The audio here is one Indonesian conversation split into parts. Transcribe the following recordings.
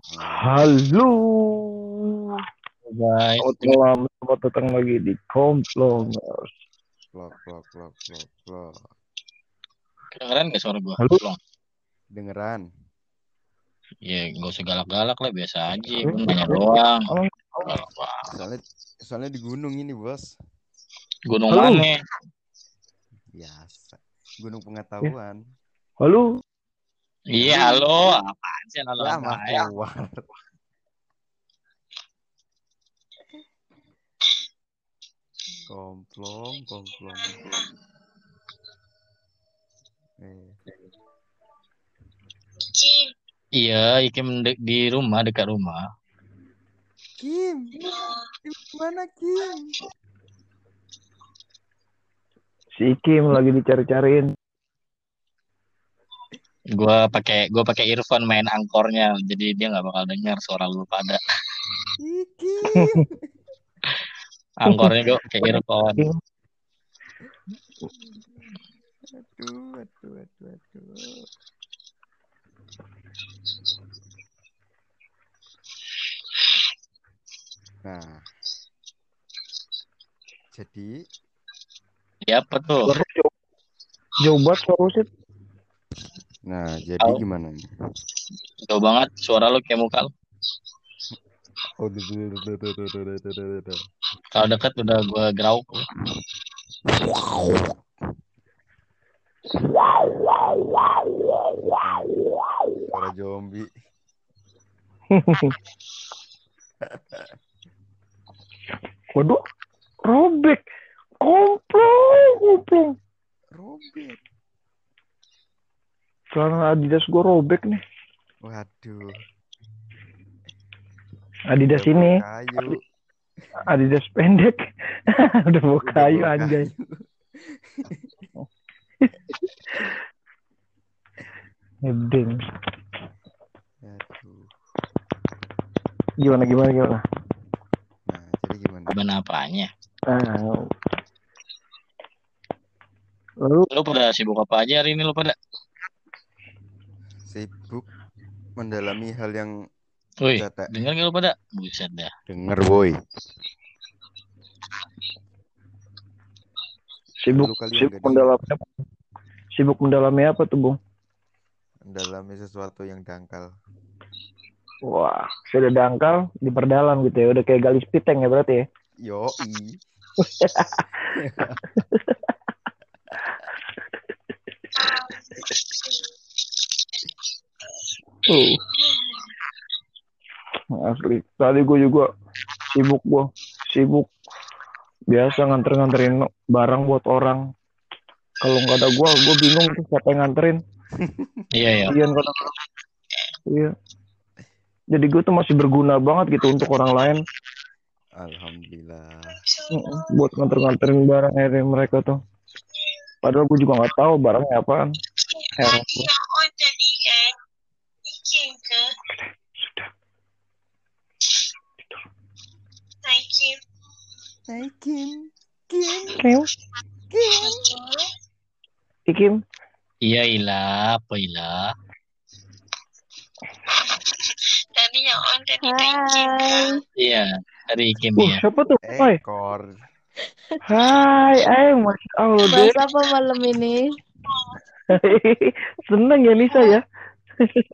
Halo. Guys, Selamat malam, selamat datang lagi di Komplong. Vlog, vlog, vlog, vlog, vlog. kedengeran gak suara gua? Halo? Belum. Dengeran. Ya, gak usah galak-galak lah, biasa aja. Gua nanya doang. Soalnya soalnya di gunung ini, Bos. Gunung Halo? mana? Biasa. Gunung pengetahuan. Halo. Iya, halo. Apaan sih halo Ya, ya? Komplong, komplong. Eh, Iya, Ikim de- di rumah, dekat rumah. Kim, di mana Kim? Si Kim lagi dicari-cariin. Gua pakai gua pakai earphone main angkornya, jadi dia nggak bakal dengar suara lu pada. Angkornya gua pakai earphone. Aduh, aduh, aduh, aduh. Nah, jadi Ya apa tuh? Jauh, banget. Nah, jadi Halo. gimana? Jauh banget suara lo kayak muka lo. Kalau dekat udah gue grauk. Para zombie. Waduh, robek. Komplong, komplong. Robek. Celana Adidas gua robek nih. Waduh. Adidas Udah ini, Kayu. Adidas pendek. Udah bawa Udah kayu anjay. Ngeding. Gimana, gimana, gimana? Nah, jadi gimana? Benar apanya? Ah. Lalu Lu pada sibuk apa aja hari ini lu pada? Sibuk mendalami hal yang Woi, Data. denger gak lu pada? Buset dah. denger, boy. sibuk sibuk mendalami apa? Sibuk mendalami apa tuh, Bung? Mendalami sesuatu yang dangkal. Wah, sudah dangkal diperdalam gitu ya. Udah kayak gali spiteng ya berarti ya. Yoi. Tuh. Asli. Tadi gue juga sibuk gue. Sibuk. Biasa nganter-nganterin barang buat orang. Kalau nggak ada gue, gue bingung tuh siapa yang nganterin. Iya ya. Iya, kata Iya. Jadi gue tuh masih berguna banget gitu untuk orang lain. Alhamdulillah. Buat nganter-nganterin barang dari mereka tuh. Padahal gue juga nggak tahu barangnya apaan. Heran gue. Oh tadi kan Ikin ke Sudah. Naikin Naikin. Kim. Kim. Kim. Ikim. Iya Ila, apa Ila? Tadi yang on tadi Hai. Iya, dari Kim Wah, ya. siapa tuh? Hai. Ekor. Hai, ayo Masya Allah. Bahas apa malam ini? Seneng ya Nisa ya.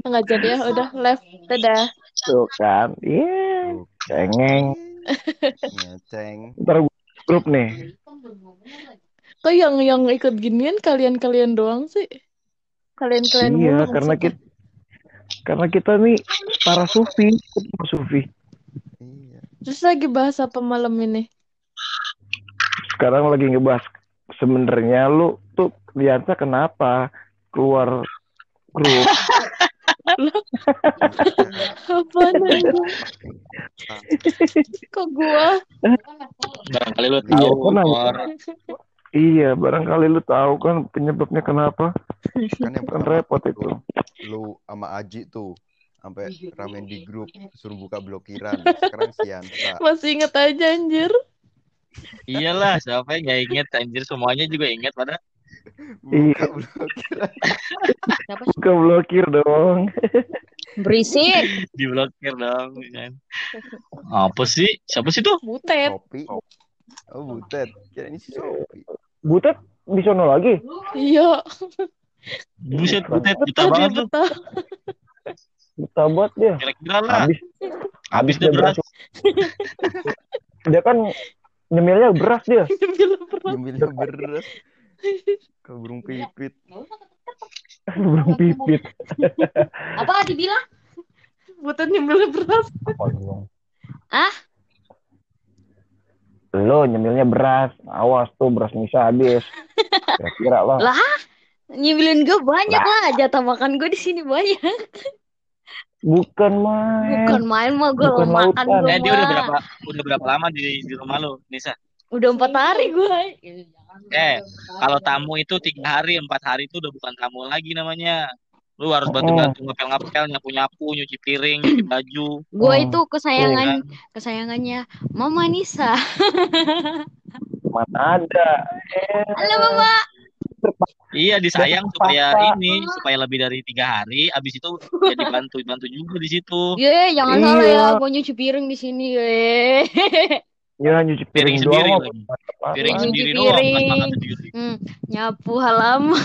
Enggak jadi ya, udah left. Dadah. Tuh kan. Iya. Tuh, Cengeng. Ngeceng. Ntar gue grup nih. Kok yang yang ikut ginian kalian-kalian doang sih? Kalian-kalian Iya, karena maksudnya. kita karena kita nih para sufi, kita sufi. Iya. Terus lagi bahas apa malam ini? Sekarang lagi ngebahas sebenarnya lu tuh biasa kenapa keluar grup? Apaan aja? Kok gua? Barangkali lu Iya, tahu. Kor. iya, barangkali lu tahu kan penyebabnya kenapa? Kan yang Kan repot itu. lu sama Aji tuh sampai ramen di grup suruh buka blokiran. Sekarang Sianta. Masih inget aja anjir. Iyalah, siapa yang gak inget anjir semuanya juga inget pada. Buka sih? Buka blokir dong. Berisik. Diblokir dong. kan. Apa sih? Siapa sih tuh? Butet. Sopi. Oh, butet. Kira ini si Sopi. Butet di sono lagi. Iya. Buset, butet. Buta dia banget tuh. betah. Buta banget dia. Kira-kira lah. Habis Habis dia dia beras. Dia kan nyemilnya beras dia. Nyemil berat. Nyemilnya beras. Ke burung pipit. Burung pipit. Apa dibilang? Butet nyemil beras. Apa dong? Ah? Lo nyemilnya beras. Awas tuh beras bisa habis. Kira-kira lah. Lah, nyimilin gue banyak lah. Jatah makan gue di sini banyak. Bukan main. Bukan main mah gue Bukan makan gue Eh, dia udah berapa udah berapa lama di di rumah lu, Nisa? Udah empat hari gue. Eh, kalau tamu itu tiga hari, empat hari itu udah bukan tamu lagi namanya. Lu harus bantu-bantu ngepel-ngepel, nyapu-nyapu, nyuci piring, nyuci baju. Gue Oh, itu kesayangan kan? kesayangannya Mama Nisa. Mana ada. Eh, Halo Mama. Iya, disayang supaya ini, supaya lebih dari tiga hari. Abis itu jadi bantu-bantu juga di situ. Ye, jangan Iya. salah ya, gue nyuci piring di sini, ye. Ya nyuci piring Piring doang. sendiri lagi. apa-apa. Piring Nyuci sendiri doang, piring. makan sendiri. Hmm, nyapu halaman.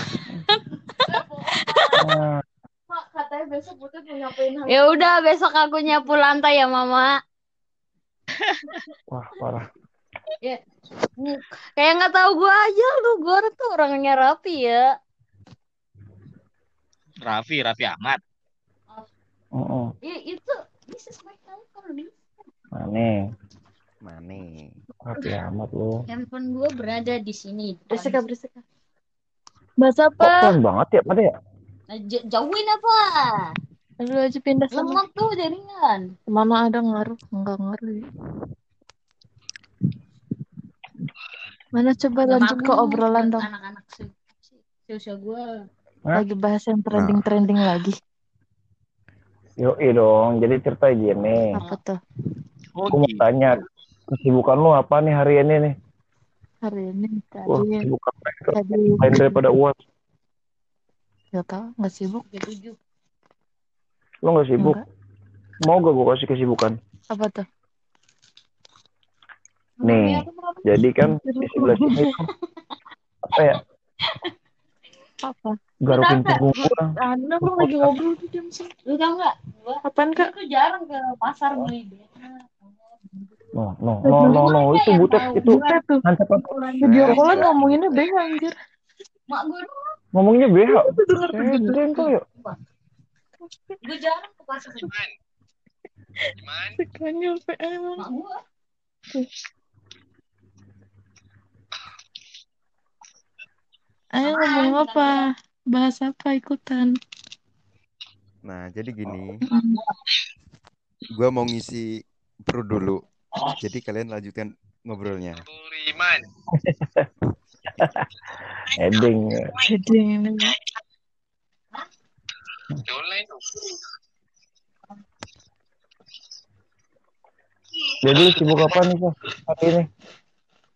Mak, katanya besok Butet mau ngapain hal Ya udah, besok aku nyapu lantai ya, Mama. wah parah. Kayak nggak tahu gue aja lu, gue tuh orangnya rapi ya. Raffi, Raffi Ahmad. Heeh. Ya, itu this is my handphone nih. Mana? Mana? Rapi amat lu. Handphone gue berada di sini. Berisik berisik ah. Bahas Kok apa? pelan banget ya pada ya? Nah, j- jauhin apa? Lu aja pindah sana. Lemot tuh jaringan. Mana ada ngaruh? Enggak ngaruh ya. Mana coba lanjut ke obrolan dong. Anak-anak se- se- seusia gue. Hah? Lagi bahas yang trending-trending lagi. Yo dong. Jadi cerita gini. Apa tuh? Aku mau tanya kesibukan lu apa nih hari ini nih? Hari ini Wah, tadi kesibukan tadi lain daripada uas. nggak tahu nggak sibuk. Ketujuh. Lu nggak sibuk? Enggak. Mau gak gue kasih kesibukan? Apa tuh? Nih, jadi kan di sebelah sini tuh, apa ya? Apa? Garukin punggung gua. Anda lu lagi ngobrol di jam sini. Lu tau? Gua Apaan kak? tuh jarang ke pasar beli. No, no, no, no, no, itu butet itu Butet tuh. mantap apa? Video callan ngomonginnya bego anjir. Mak gue doang. Ngomongnya BH. Eh, jengkol ya. Gue jarang ke pasar. Sekanya PM. Mak gue. Ayo ngomong apa? Bahas apa ikutan? Nah, jadi gini. Gua mau ngisi perut dulu. Jadi kalian lanjutkan ngobrolnya. Heading. ya. Jadi sibuk apa nih, Sah, hari ini?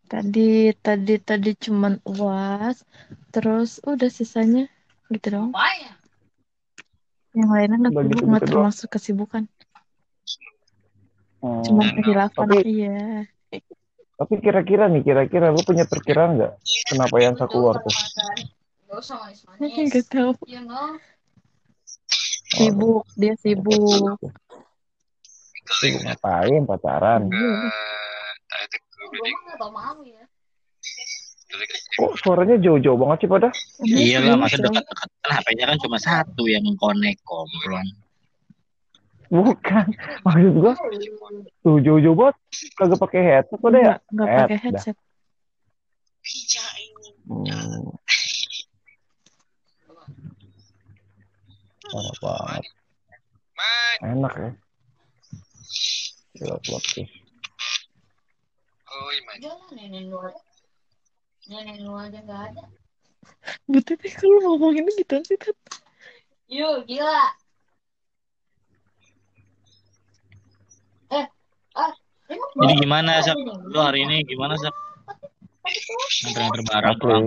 Tadi tadi tadi cuman uas, terus udah sisanya gitu dong. Ya? Yang lainnya nggak sibuk, nggak termasuk kesibukan. Hmm, Cuman kehilapan. Tapi- Iya. Tapi kira-kira nih, kira-kira lu punya perkiraan nggak? Kenapa Yansa keluar tuh? Gak tahu. Know. Sibuk, dia sibuk. Sibuk ngapain? Pacaran? Iya. Tau mau ya. Kok suaranya jauh-jauh banget sih pada? Iya lah, masa dekat-dekat HP-nya kan cuma satu yang konek komplon. Bukan. Maksud gua tuh jauh-jauh. Kagak pakai headset pada ya? Nggak, nggak Head, pakai headset. Ini. Hmm. Parah banget. Enak ya. Gila nenek lu aja. Nenek lu aja gak ada. Betul deh kalau ngomonginnya gitu sih. Yuk, gila. Eh, ah, emang Jadi gimana, Sak? Lu hari ini gimana, Sak? Nganter-nganter barang pulang.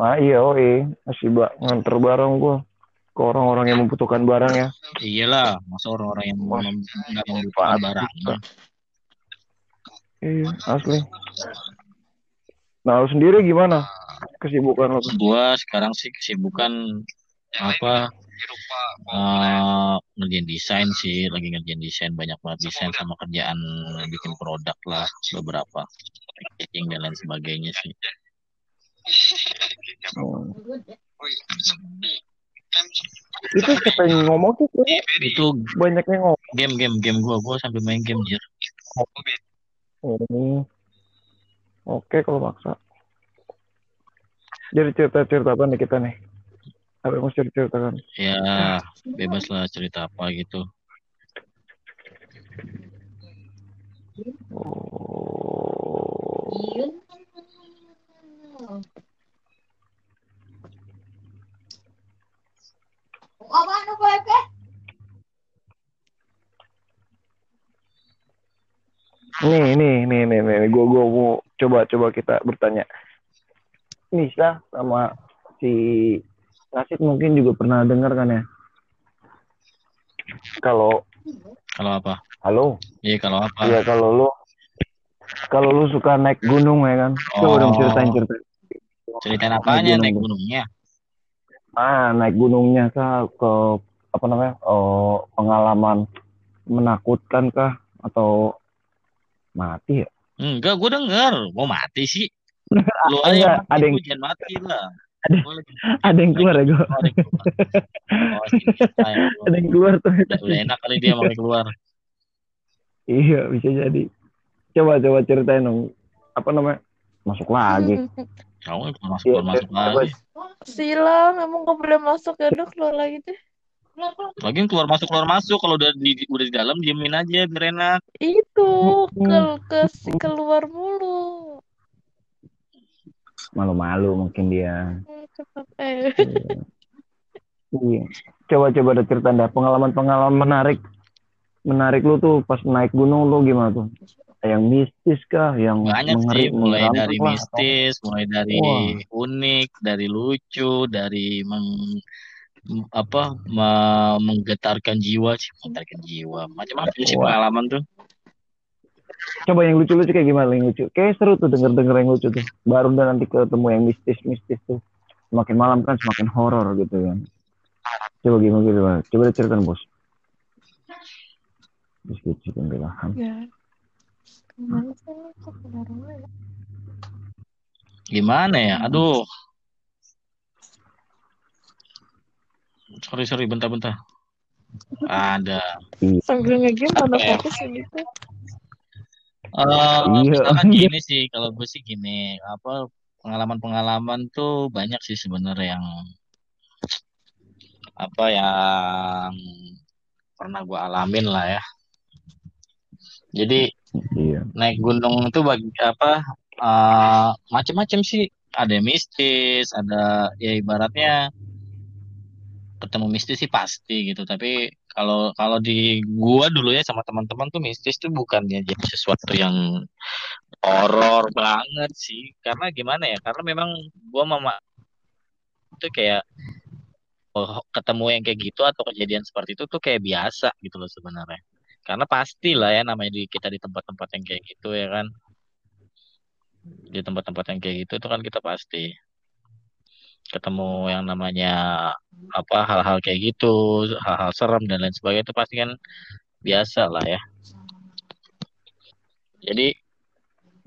Ah iya, oi. Masih ba nganter bareng gua. Ke orang-orang yang membutuhkan barang ya. Iyalah, masa orang-orang yang nggak membutuhkan barang. kita. Iya, asli. Nah, lu sendiri gimana? Kesibukan lo tuh? Gua sekarang sih kesibukan apa eh ngerjain desain sih, lagi ngerjain desain banyak banget desain sama kerjaan bikin produk lah beberapa packaging dan lain sebagainya sih. Hmm. Itu siapa yang ngomong tuh? Itu Banyak yang ngomong. game game game gua gua sambil main game jir. Hmm. Oke, kalau maksa. Jadi cerita-cerita apa nih kita nih? Apa yang mau ceritakan? Ya bebas lah cerita apa gitu. Oh. Nih, nih, nih, nih, nih, gue gue mau coba coba kita bertanya. Nisa sama si Nasid mungkin juga pernah dengar kan ya? Kalau Kalau apa? halo, Iya kalau apa? iya kalau lu kalau lu suka naik gunung ya kan? Coba dong Oh. ceritain ceritain. Ceritain apanya gunung naik tuh. gunungnya? Ah, naik gunungnya kah ke apa namanya? Oh, pengalaman menakutkan kah atau mati ya? Enggak, gue denger. Mau mati sih. Lu aja ada yang jangan mati lah. Ada- ada yang keluar ya gue. Oh, ada yang keluar. Ini kita ya. Ada yang keluar tuh. Udah, enak kali dia mau keluar. Iya, bisa jadi. Coba coba ceritain dong. Apa namanya? Masuk lagi. Kamu keluar masuk Iya, keluar masuk coba- lagi. Silang, emang gak boleh masuk ya udah keluar lagi deh. Lagian keluar masuk keluar masuk kalau udah di udah di dalam diemin aja biar enak. Itu ke ke keluar mulu. Malu-malu mungkin dia. Eh. Iya. Coba coba ada cerita dah pengalaman-pengalaman menarik. Menarik lu tuh pas naik gunung lu gimana tuh? Yang mistis kah? Yang Banyak mengeri, sih, mulai dari lah, atau- mistis, mulai dari Wah. unik, dari lucu, dari meng apa me- menggetarkan jiwa sih, menggetarkan jiwa. Macam-macam sih pengalaman tuh. Coba yang lucu-lucu kayak gimana yang lucu? Kayak seru tuh denger-denger yang lucu tuh. Baru udah nanti ketemu yang mistis-mistis tuh. Semakin malam kan semakin horor gitu kan. Coba gimana gitu, Bang. Coba diceritain, Bos. Biskuit chicken bilahan. Ya. Ya? Gimana ya? Aduh. Sorry, sorry, bentar-bentar. Ada. Sambil nge-game mana Apa ya? fokus gitu. Eh, Iya. misalkan gini sih, kalau gue sih gini, apa pengalaman-pengalaman tuh banyak sih sebenarnya yang apa yang pernah gue alamin lah ya. Jadi Iya. naik gunung itu bagi apa eh macam-macam sih. Ada mistis, ada ya ibaratnya ketemu mistis sih pasti gitu. Tapi kalau kalau di gua dulu ya sama teman-teman tuh mistis tuh bukan ya jadi sesuatu yang horor banget sih. Karena gimana ya? Karena memang gua mama itu kayak oh, ketemu yang kayak gitu atau kejadian seperti itu tuh kayak biasa gitu loh sebenarnya. Karena pasti lah ya namanya di kita di tempat-tempat yang kayak gitu ya kan. Di tempat-tempat yang kayak gitu itu kan kita pasti ketemu yang namanya apa hal-hal kayak gitu, hal-hal serem dan lain sebagainya itu pasti kan biasa lah ya. Jadi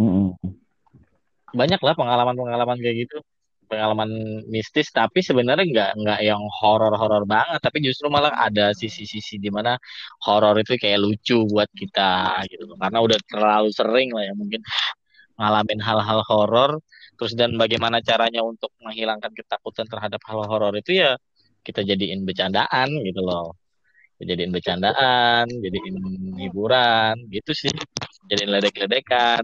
Mm-mm. banyak lah pengalaman-pengalaman kayak gitu pengalaman mistis tapi sebenarnya nggak nggak yang horor-horor banget tapi justru malah ada sisi-sisi di mana horor itu kayak lucu buat kita gitu karena udah terlalu sering lah ya mungkin ngalamin hal-hal horor terus dan bagaimana caranya untuk menghilangkan ketakutan terhadap hal horor itu ya kita jadiin bercandaan gitu loh. Jadiin bercandaan jadiin hiburan gitu sih. Jadiin ledek-ledekan.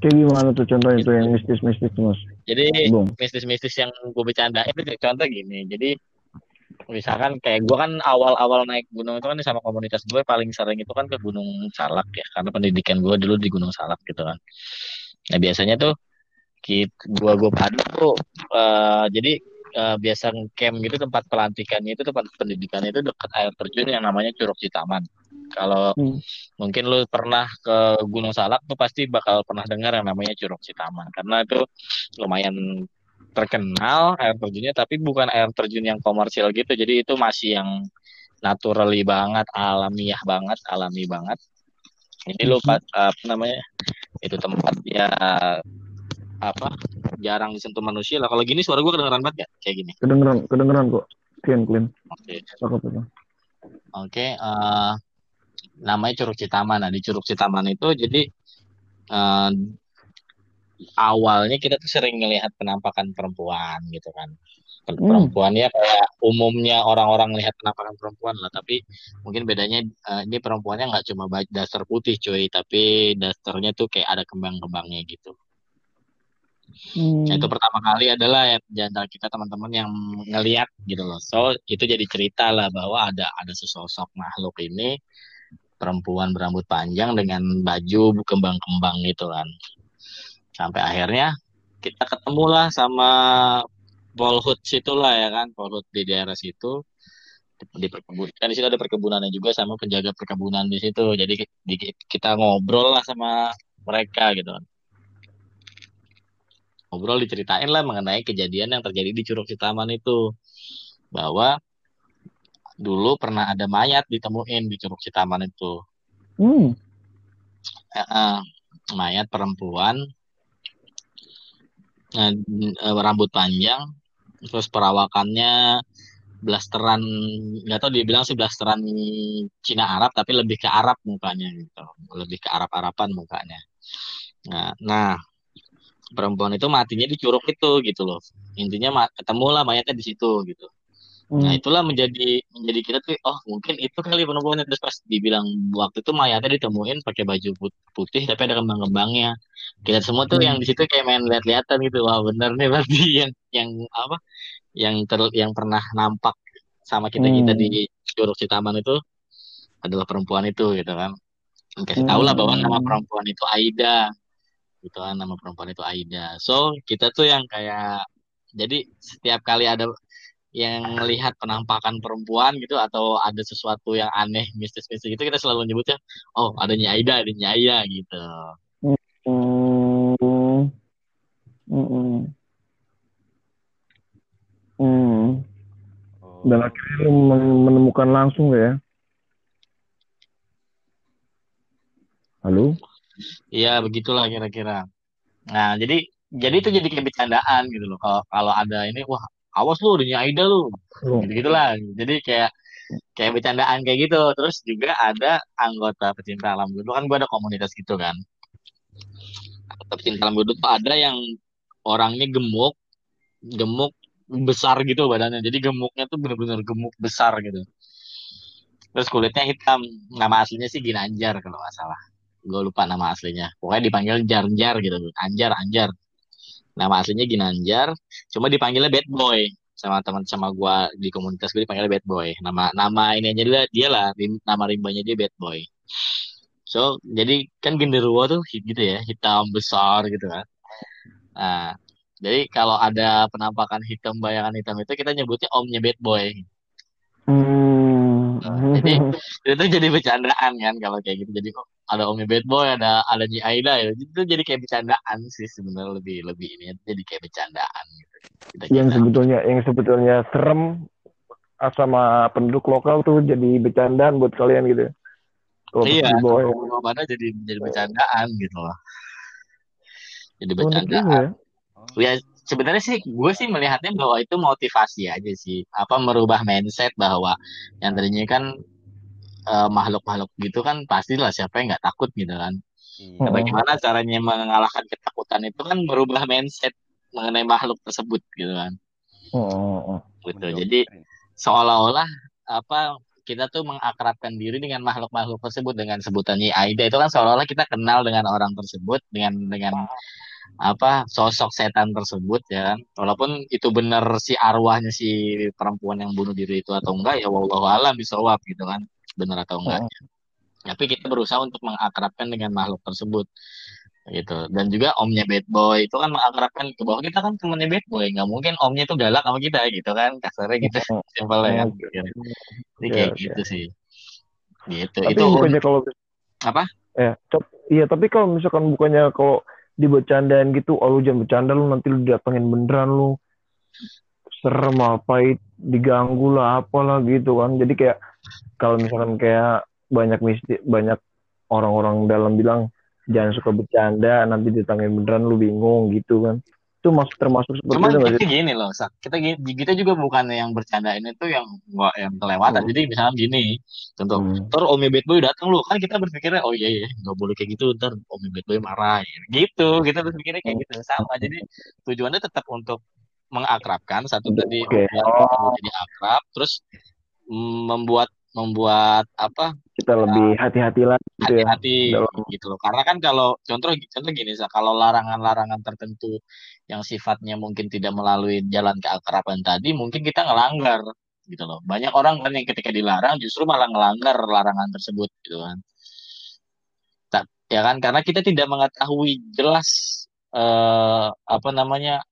Kayak gimana tuh contohnya tuh yang mistis-mistis Mas? jadi mistis-mistis yang gue bercandain itu contoh gini. Jadi misalkan kayak gue kan awal-awal naik gunung itu kan sama komunitas gue paling sering itu kan ke Gunung Salak ya karena pendidikan gue dulu di Gunung Salak gitu kan. Nah biasanya tuh kita gua gue padu tuh eh, jadi eh, biasa camp gitu tempat pelantikannya itu tempat pendidikannya itu dekat air terjun yang namanya Curug Citaman. Kalau Hmm. mungkin lu pernah ke Gunung Salak tuh pasti bakal pernah dengar yang namanya Curug Citaman karena itu lumayan terkenal air terjunnya tapi bukan air terjun yang komersial gitu. Jadi itu masih yang naturally banget, alamiah banget, alami banget. Ini lu pa- apa namanya? Itu tempat ya apa jarang disentuh manusia lah. Kalau gini suara gue kedengeran banget gak? Kayak gini. Kedengeran, kedengeran kok. Clean, clean. Oke. Itu. Oke, eh, namanya Curug Citaman. Nah, di Curug Citaman itu jadi eh, awalnya kita tuh sering ngelihat penampakan perempuan gitu kan. Hmm. Perempuannya kayak umumnya orang-orang melihat penampakan perempuan lah, tapi mungkin bedanya eh, ini perempuannya nggak cuma dasar putih cuy, tapi dasarnya tuh kayak ada kembang-kembangnya gitu. Hmm. Nah, itu pertama kali adalah ya antara kita teman-teman yang ngeliat gitu loh. So, itu jadi cerita lah bahwa ada ada sesosok makhluk ini perempuan berambut panjang dengan baju kembang-kembang gitu kan. Sampai akhirnya kita ketemu lah sama Polhut situ lah ya kan, Polhut di daerah situ di perkebunan. Kan di situ ada perkebunannya juga sama penjaga perkebunan di situ. Jadi di- kita ngobrol lah sama mereka gitu kan. Ngobrol diceritain lah mengenai kejadian yang terjadi di Curug Citaman itu. Bahwa dulu pernah ada mayat ditemuin di Curug Citaman itu. Hmm. Eh, mayat perempuan eh, eh, rambut panjang terus perawakannya blasteran nggak tahu dia bilang sih blasteran Cina Arab tapi lebih ke Arab mukanya gitu lebih ke Arab Araban mukanya nah, nah perempuan itu matinya di curug itu gitu loh intinya ma- ketemulah mayatnya di situ gitu Nah Hmm. itulah menjadi menjadi kita tuh oh mungkin itu kali penemuannya terus pas dibilang waktu itu mayatnya ditemuin pakai baju put- putih tapi ada kembang-kembangnya kita semua tuh yang Hmm. di situ kayak main lihat-lihatan gitu wah bener nih berarti yang yang apa yang ter yang pernah nampak sama kita kita Hmm. di Curug Citaman itu adalah perempuan itu gitu kan kasih tahu lah bahwa nama Hmm. perempuan itu Aida gitu kan nama perempuan itu Aida so kita tuh yang kayak jadi setiap kali ada yang melihat penampakan perempuan gitu atau ada sesuatu yang aneh mistis-mistis gitu kita selalu nyebutnya oh adanya Aida adanya Aida gitu Hmm. Hmm. Hmm. Dan Oh. akhirnya lu men- menemukan langsung ya? Halo? Iya begitulah kira-kira. Nah jadi jadi itu jadi kayak bercandaan gitu loh. Kalau kalau ada ini wah awas lu adanya Aida lu. Gitu gitulah jadi kayak kayak bercandaan kayak gitu. Terus juga ada anggota pecinta alam gunung kan gue ada komunitas gitu kan. Anggota pecinta alam gunung tuh ada yang orangnya gemuk gemuk besar gitu badannya. Jadi gemuknya tuh bener-bener gemuk besar gitu. Terus kulitnya hitam. Nama aslinya sih Ginanjar kalau nggak salah gue lupa nama aslinya. Pokoknya dipanggil Jar-Jar gitu. Anjar Anjar. Nama aslinya Ginanjar cuma dipanggilnya Bad Boy. Sama teman sama gua di komunitas gue dipanggilnya Bad Boy. Nama nama ini aja dia, dia lah nama rimbanya dia Bad Boy. So jadi kan genderuwo tuh hit gitu ya hitam besar gitu kan. Nah jadi kalau ada penampakan hitam bayangan hitam itu kita nyebutnya omnya Bad Boy. Hmm. Nah, jadi itu jadi bercandaan kan kalau kayak gitu. Jadi oh, ada Omnya Bad Boy ada ada Nyi Aida ya itu jadi kayak bercandaan sih sebenarnya lebih lebih ini jadi kayak bercandaan gitu kita yang kita sebetulnya yang sebetulnya serem ah, sama penduduk lokal tuh jadi bercandaan buat kalian gitu. Kalau pas iya ya. kalau pada jadi jadi bercandaan gitu loh jadi juga bercandaan ya. Oh. ya sebenarnya sih gue sih melihatnya bahwa itu motivasi aja sih apa merubah mindset bahwa yang tadinya kan eh, makhluk-makhluk gitu kan pastilah siapa yang nggak takut gitu kan Nah, Iya. Oh. bagaimana caranya mengalahkan ketakutan itu kan merubah mindset mengenai makhluk tersebut gitu kan Oh, oh, oh. gitu jadi seolah-olah apa kita tuh mengakrabkan diri dengan makhluk-makhluk tersebut dengan sebutannya Aida itu kan seolah-olah kita kenal dengan orang tersebut dengan dengan apa sosok setan tersebut ya kan. Walaupun itu benar si arwahnya si perempuan yang bunuh diri itu atau enggak ya wallahu alam bisawab gitu kan. Benar atau enggak. Oh. tapi kita berusaha untuk mengakrabkan dengan makhluk tersebut gitu. Dan juga omnya bad boy itu kan mengakrabkan ke bawah. Kita kan temennya bad boy nggak mungkin omnya itu galak sama kita gitu kan. Kasarnya gitu. Oh, simpelnya kan oke. jadi Oke, kayak oke. gitu sih. Gitu. Tapi itu bukannya kalau apa? Ya, iya tapi kalau misalkan bukannya kalau dibercandain gitu, oh lu jangan bercanda lu nanti lu datengin beneran lu serem apa diganggu lah apalah gitu kan. Jadi kayak kalau misalkan kayak banyak misti banyak orang-orang dalam bilang jangan suka bercanda nanti ditangin beneran lu bingung gitu kan. Itu masuk termasuk seperti Cuman itu kita sih? gini loh, Sak. Kita kita juga bukan yang bercandain itu yang nggak yang kelewatan. Hmm. Jadi misalnya gini, contoh, Hmm. ntar Om Bad Boy datang lu, kan kita berpikirnya, oh iya iya, nggak boleh kayak gitu, ntar Om Bad Boy marah, gitu. Kita berpikirnya kayak gitu sama. Jadi tujuannya tetap untuk mengakrabkan satu tadi membuat Oh, jadi akrab, terus mm, membuat membuat apa kita lebih hati-hati lah gitu ya hati-hati dalam gitu loh. Karena kan kalau contoh contoh gini, Sa, kalau larangan-larangan tertentu yang sifatnya mungkin tidak melalui jalan keakraban tadi, mungkin kita ngelanggar gitu loh. Banyak orang kan yang ketika dilarang justru malah ngelanggar larangan tersebut gitu kan. Ya kan karena kita tidak mengetahui jelas eh, apa namanya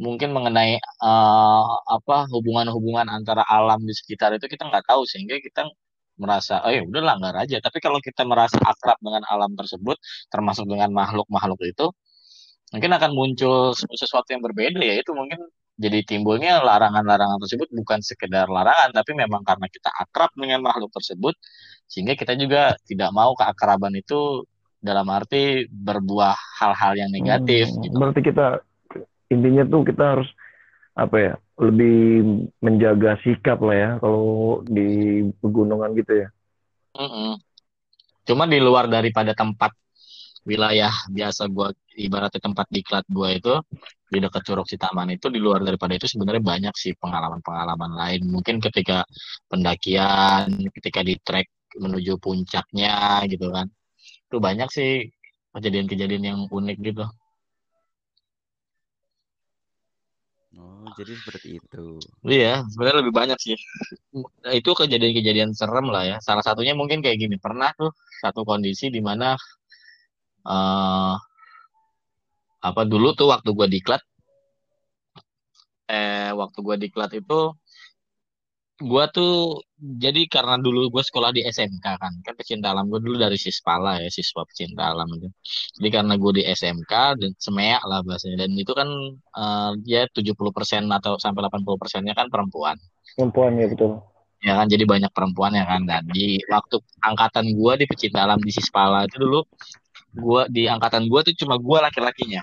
mungkin mengenai eh, apa hubungan-hubungan antara alam di sekitar itu kita nggak tahu sehingga kita merasa oh ya udah langgar aja. Tapi kalau kita merasa akrab dengan alam tersebut termasuk dengan makhluk-makhluk itu mungkin akan muncul sesuatu yang berbeda ya itu mungkin jadi timbulnya larangan-larangan tersebut bukan sekedar larangan tapi memang karena kita akrab dengan makhluk tersebut sehingga kita juga tidak mau keakraban itu dalam arti berbuah hal-hal yang negatif Hmm, gitu. berarti kita intinya tuh kita harus apa ya lebih menjaga sikap lah ya kalau di pegunungan gitu ya. Mm-mm. Cuma di luar daripada tempat wilayah biasa gua ibaratnya tempat diklat gua itu di dekat Curug Sitaman itu di luar daripada itu sebenarnya banyak sih pengalaman-pengalaman lain. Mungkin ketika pendakian, ketika di trek menuju puncaknya gitu kan. Itu banyak sih kejadian-kejadian yang unik gitu. Oh, jadi seperti itu. Iya, sebenarnya lebih banyak sih. Nah, Itu kejadian-kejadian serem lah ya. Salah satunya mungkin kayak gini. Pernah tuh satu kondisi di mana eh apa dulu tuh waktu gua diklat eh waktu gua diklat itu gua tuh jadi karena dulu gue sekolah di SMK kan kan pecinta alam gue dulu dari Sispala ya siswa pecinta alam itu jadi karena gue di SMK dan semea lah bahasanya. Dan itu kan eh, ya 70% atau sampai 80 persennya kan perempuan. Perempuan ya betul. ya kan jadi banyak perempuan ya kan. Dan di waktu angkatan gua di pecinta alam di Sispala itu dulu gua di angkatan gua tuh cuma gua laki-lakinya.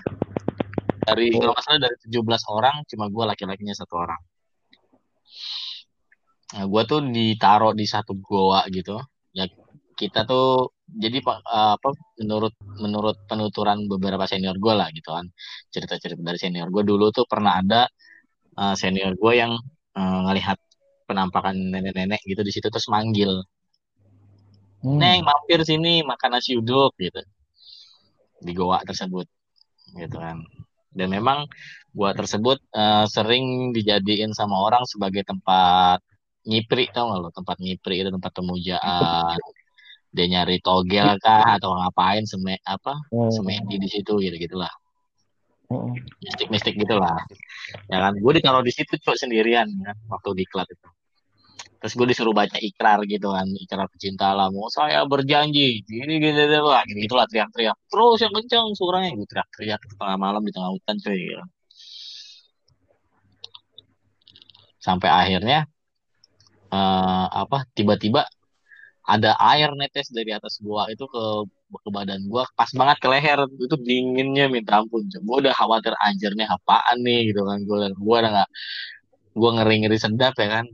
Dari kalau nggak salah dari 17 orang cuma gua laki-lakinya satu orang nah, gua tuh ditaruh di satu goa gitu. Ya kita tuh jadi eh, apa menurut menurut penuturan beberapa senior gua lah gitu kan. Cerita-cerita dari senior gua. Dulu tuh pernah ada eh, senior gua yang eh, ngelihat penampakan nenek-nenek gitu di situ terus manggil. Hmm. Neng mampir sini makan nasi uduk gitu. Di goa tersebut gitu kan. Dan memang gua tersebut eh, sering dijadiin sama orang sebagai tempat nyipri tau gak lo? Tempat nyipri itu tempat pemujaan. Dia nyari togel kah atau ngapain seme apa Hmm. semedi di situ gitu gitulah Hmm. mistik-mistik gitulah. Ya kan gue ditaruh di situ cok sendirian kan waktu diklat itu. Terus gue disuruh baca ikrar gitu kan ikrar pecinta alam oh, saya berjanji gini gini gini wah gitu gitulah teriak-teriak. Terus yang kencang suaranya gue teriak-teriak di tengah malam di tengah hutan cuy gitu. sampai akhirnya eh, apa tiba-tiba ada air netes dari atas gua itu ke ke badan gua pas banget ke leher itu dinginnya minta ampun gua udah khawatir anjirnya apaan nih gitu kan gua gua udah nggak gua ngeri-ngeri sedap ya kan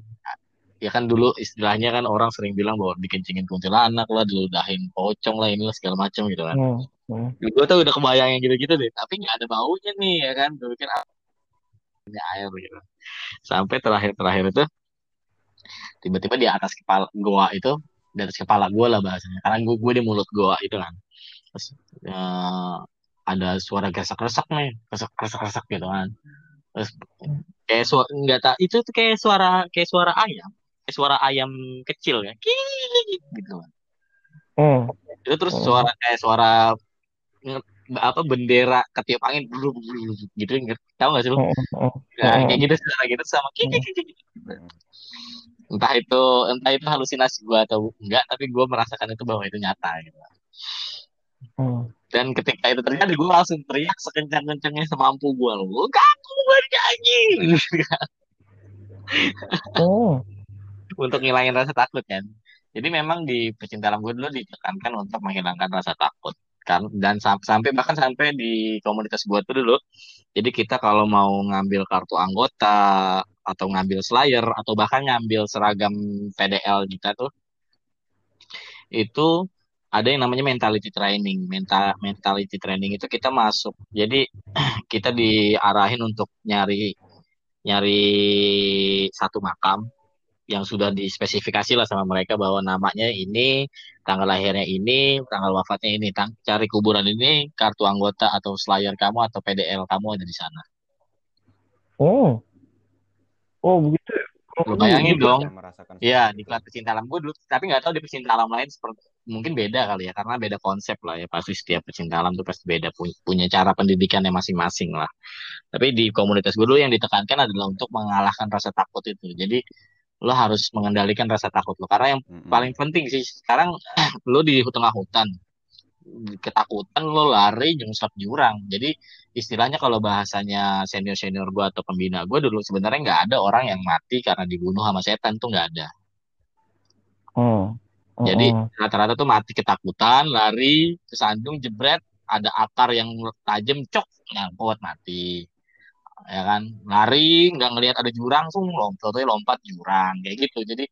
ya kan dulu istilahnya kan orang sering bilang bahwa dikencingin kuntilanak lah, diludahin pocong lah, inilah segala macam gitu kan. Hmm. Hmm. Gue tuh udah kebayang yang gitu-gitu deh, tapi nggak ada baunya nih ya kan. Gue pikir ah, air gitu. Sampai terakhir-terakhir itu tiba-tiba di atas kepala goa itu, di atas kepala gue lah bahasanya. Karena gue gue di mulut goa itu kan. Terus eh, ada suara gesak-gesak nih, gesak-gesak gitu kan. Terus kayak suara nggak tak itu tuh kayak suara kayak suara ayam kayak suara ayam kecil ya Kii, gitu kan Hmm. itu terus Oh. suara kayak suara apa bendera ketiup angin blu, blu, blu, gitu tahu nggak sih lu Oh, oh, nah, kayak gitu suara gitu sama kik, kik, kik, kik. Entah itu entah itu halusinasi gua atau enggak tapi gua merasakan itu bahwa itu nyata gitu. Oh. dan ketika itu terjadi gue langsung teriak sekencang-kencangnya semampu gue loh. Kamu bernyanyi Oh, untuk ngilangin rasa takut kan. Jadi memang di pecinta alam gue dulu ditekankan untuk menghilangkan rasa takut kan dan sam- sampai bahkan sampai di komunitas gue tuh dulu jadi kita kalau mau ngambil kartu anggota atau ngambil slayer atau bahkan ngambil seragam PDL kita tuh itu ada yang namanya mentality training. Mental mentality training itu kita masuk. Jadi kita diarahin untuk nyari nyari satu makam yang sudah dispesifikasi lah sama mereka bahwa namanya ini, tanggal lahirnya ini, tanggal wafatnya ini, tang cari kuburan ini, kartu anggota atau slayer kamu atau PDL kamu ada di sana. oh, oh begitu. ya? Oh, Lu bayangin gitu. dong, Iya, di kelas pecinta alam gue dulu, tapi nggak tahu di pecinta alam lain seperti mungkin beda kali ya, karena beda konsep lah ya. Pasti setiap pecinta alam tuh pasti beda pu- punya cara pendidikannya masing-masing lah. Tapi di komunitas gue dulu yang ditekankan adalah untuk mengalahkan rasa takut itu. Jadi lo harus mengendalikan rasa takut lo, karena yang Mm-mm. paling penting sih sekarang lo di tengah hutan, ketakutan lo lari nyungsap jurang. Jadi istilahnya kalau bahasanya senior-senior gue atau pembina gue dulu sebenarnya nggak ada orang yang mati karena dibunuh sama setan tuh nggak ada. Oh, oh, Jadi oh. rata-rata tuh mati ketakutan, lari, kesandung, jebret, ada akar yang tajam, cok, nyangkut mati. Ya kan, lari, nggak ngelihat ada jurang, langsung lompat, lompat jurang, kayak gitu. Jadi,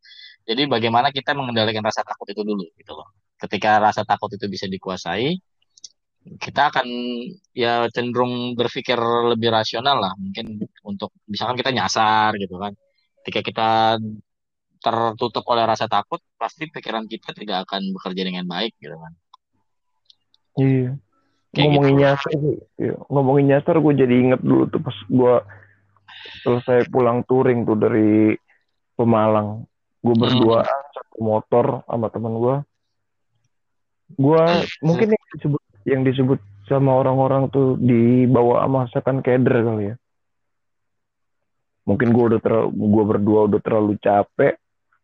jadi bagaimana kita mengendalikan rasa takut itu dulu, gitu loh. Ketika rasa takut itu bisa dikuasai, kita akan ya cenderung berpikir lebih rasional lah, mungkin untuk misalkan kita nyasar gitu kan. Ketika kita tertutup oleh rasa takut, pasti pikiran kita tidak akan bekerja dengan baik gitu kan. Iya. Kayak Ngomongin gitu. nyasar, gue- iya. ngomongin nyasar gue jadi inget dulu tuh pas gue selesai pulang touring tuh dari Pemalang. Gue Hmm. berduaan satu motor sama teman gue. Gue mungkin yang disebut yang disebut sama orang-orang tuh dibawa sama setan keder kali ya. Mungkin gue udah terlalu, gue berdua udah terlalu capek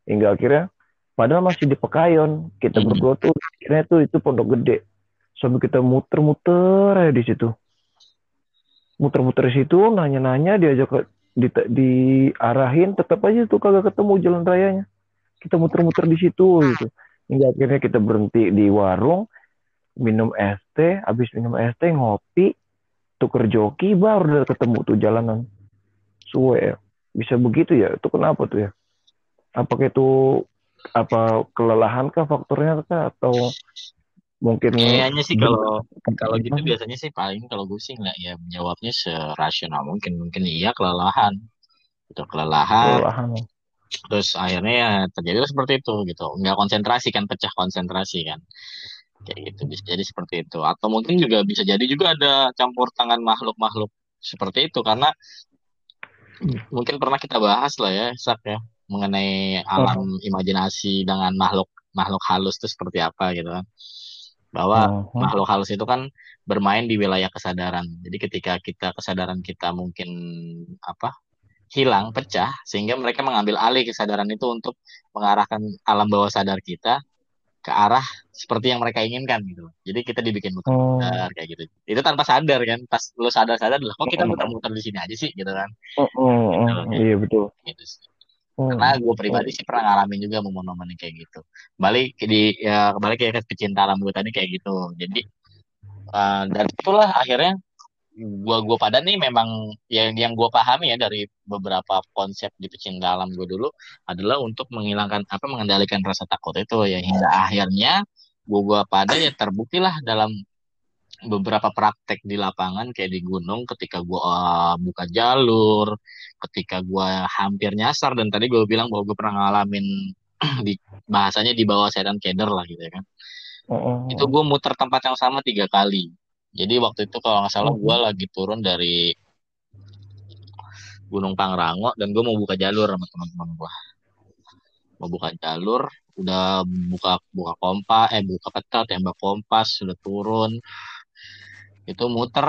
hingga akhirnya padahal masih di Pekayon. Kita Hmm. berdua tuh akhirnya tuh itu pondok gede. Sampai kita muter-muter aja di situ. Muter-muter di situ, nanya-nanya, diajak ke, di, diarahin, tetap aja tuh kagak ketemu jalan rayanya. Kita muter-muter di situ gitu. Hingga akhirnya kita berhenti di warung, minum es teh, habis minum es teh ngopi, tuker joki, baru udah ketemu tuh jalanan. Suwe ya. Bisa begitu ya? Itu kenapa tuh ya? Apakah itu apa kelelahan kah faktornya kah atau mungkin Kayaknya sih kalau kalau gitu biasanya sih paling kalau gue sih nggak ya menjawabnya serasional mungkin. Mungkin iya kelelahan. Itu kelelahan. Kelelahan terus akhirnya ya terjadi seperti itu gitu. Nggak konsentrasi kan pecah konsentrasi kan. Kayak gitu bisa jadi seperti itu. Atau mungkin juga bisa jadi juga ada campur tangan makhluk-makhluk seperti itu. Karena mungkin pernah kita bahas lah ya Sak ya mengenai alam imajinasi dengan makhluk makhluk halus itu seperti apa gitu kan bahwa Oh, makhluk halus itu kan bermain di wilayah kesadaran. Jadi ketika kita kesadaran kita mungkin apa hilang, pecah, sehingga mereka mengambil alih kesadaran itu untuk mengarahkan alam bawah sadar kita ke arah seperti yang mereka inginkan gitu. Jadi kita dibikin oh, muter-muter kayak gitu. Itu tanpa sadar kan. Pas lu sadar-sadar lah kok kita muter-muter di sini aja sih gitu kan. oh, oh, oh, iya betul. Gitu sih. Karena gue pribadi sih pernah ngalamin juga momen-momen kayak gitu. Balik di ya kembali kayak ke pecinta alam gue tadi kayak gitu. Jadi eh, dan itulah akhirnya gua gua pada nih memang yang yang gua pahami ya dari beberapa konsep di pecinta alam gue dulu adalah untuk menghilangkan apa mengendalikan rasa takut itu ya hingga akhirnya gua gua pada ya terbukti lah dalam beberapa praktek di lapangan kayak di gunung ketika gua eh, buka jalur ketika gua hampir nyasar dan tadi gua bilang bahwa gue pernah ngalamin di bahasanya di bawah sedan keder lah gitu ya kan. Oh, oh, itu gue muter tempat yang sama tiga kali. Jadi waktu itu kalau nggak salah gue lagi turun dari Gunung Pangrango dan gue mau buka jalur sama teman-teman gue mau buka jalur udah buka buka kompas eh buka peta tembak kompas sudah turun itu muter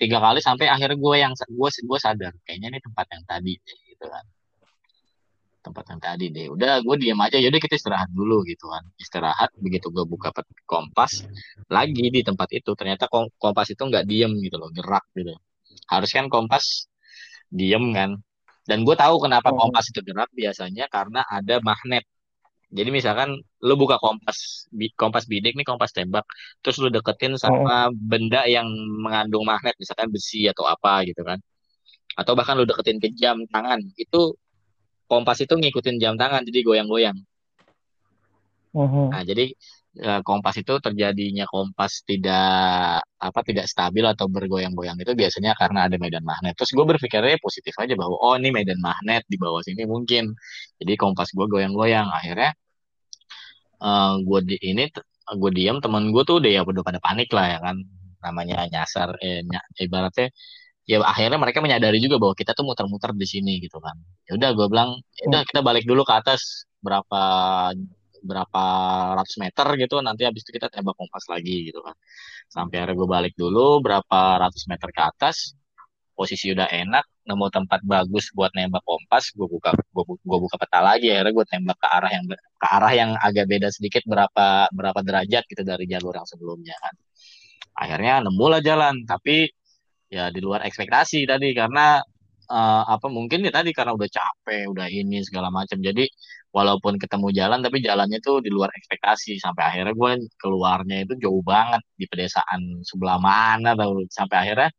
tiga kali sampai akhirnya gue yang gue gue sadar kayaknya ini tempat yang tadi deh, gitu kan. Tempat yang tadi deh. Udah gue diam aja yaudah kita istirahat dulu gitu kan. Istirahat begitu gue buka kompas lagi di tempat itu. Ternyata kom- kompas itu nggak diem gitu loh gerak gitu. Harus kan kompas diem kan. Dan gue tahu kenapa Oh. kompas itu gerak biasanya karena ada magnet jadi misalkan lu buka kompas kompas bidik nih kompas tembak terus lu deketin sama benda yang mengandung magnet misalkan besi atau apa gitu kan. Atau bahkan lu deketin ke jam tangan itu kompas itu ngikutin jam tangan jadi goyang-goyang. Mhm. Nah, jadi eh, kompas itu terjadinya kompas tidak apa tidak stabil atau bergoyang-goyang itu biasanya karena ada medan magnet. Terus gue berpikirnya positif aja bahwa oh ini medan magnet di bawah sini mungkin. Jadi kompas gue goyang-goyang. Akhirnya eh gue di ini gue diam temen gue tuh udah ya udah pada panik lah ya kan namanya nyasar eh, ny- ibaratnya ya akhirnya mereka menyadari juga bahwa kita tuh muter-muter di sini gitu kan. Ya udah gue bilang, ya udah kita balik dulu ke atas berapa berapa ratus meter gitu nanti habis itu kita tembak kompas lagi gitu kan. Sampai akhirnya gue balik dulu berapa ratus meter ke atas posisi udah enak nemu tempat bagus buat nembak kompas gue buka gue, gua buka peta lagi akhirnya gue tembak ke arah yang ke arah yang agak beda sedikit berapa berapa derajat gitu dari jalur yang sebelumnya kan. Akhirnya nemu lah jalan tapi ya di luar ekspektasi tadi karena eh, apa mungkin ya tadi karena udah capek udah ini segala macam. Jadi walaupun ketemu jalan tapi jalannya tuh di luar ekspektasi. Sampai akhirnya gue keluarnya itu jauh banget di pedesaan sebelah mana tahu sampai akhirnya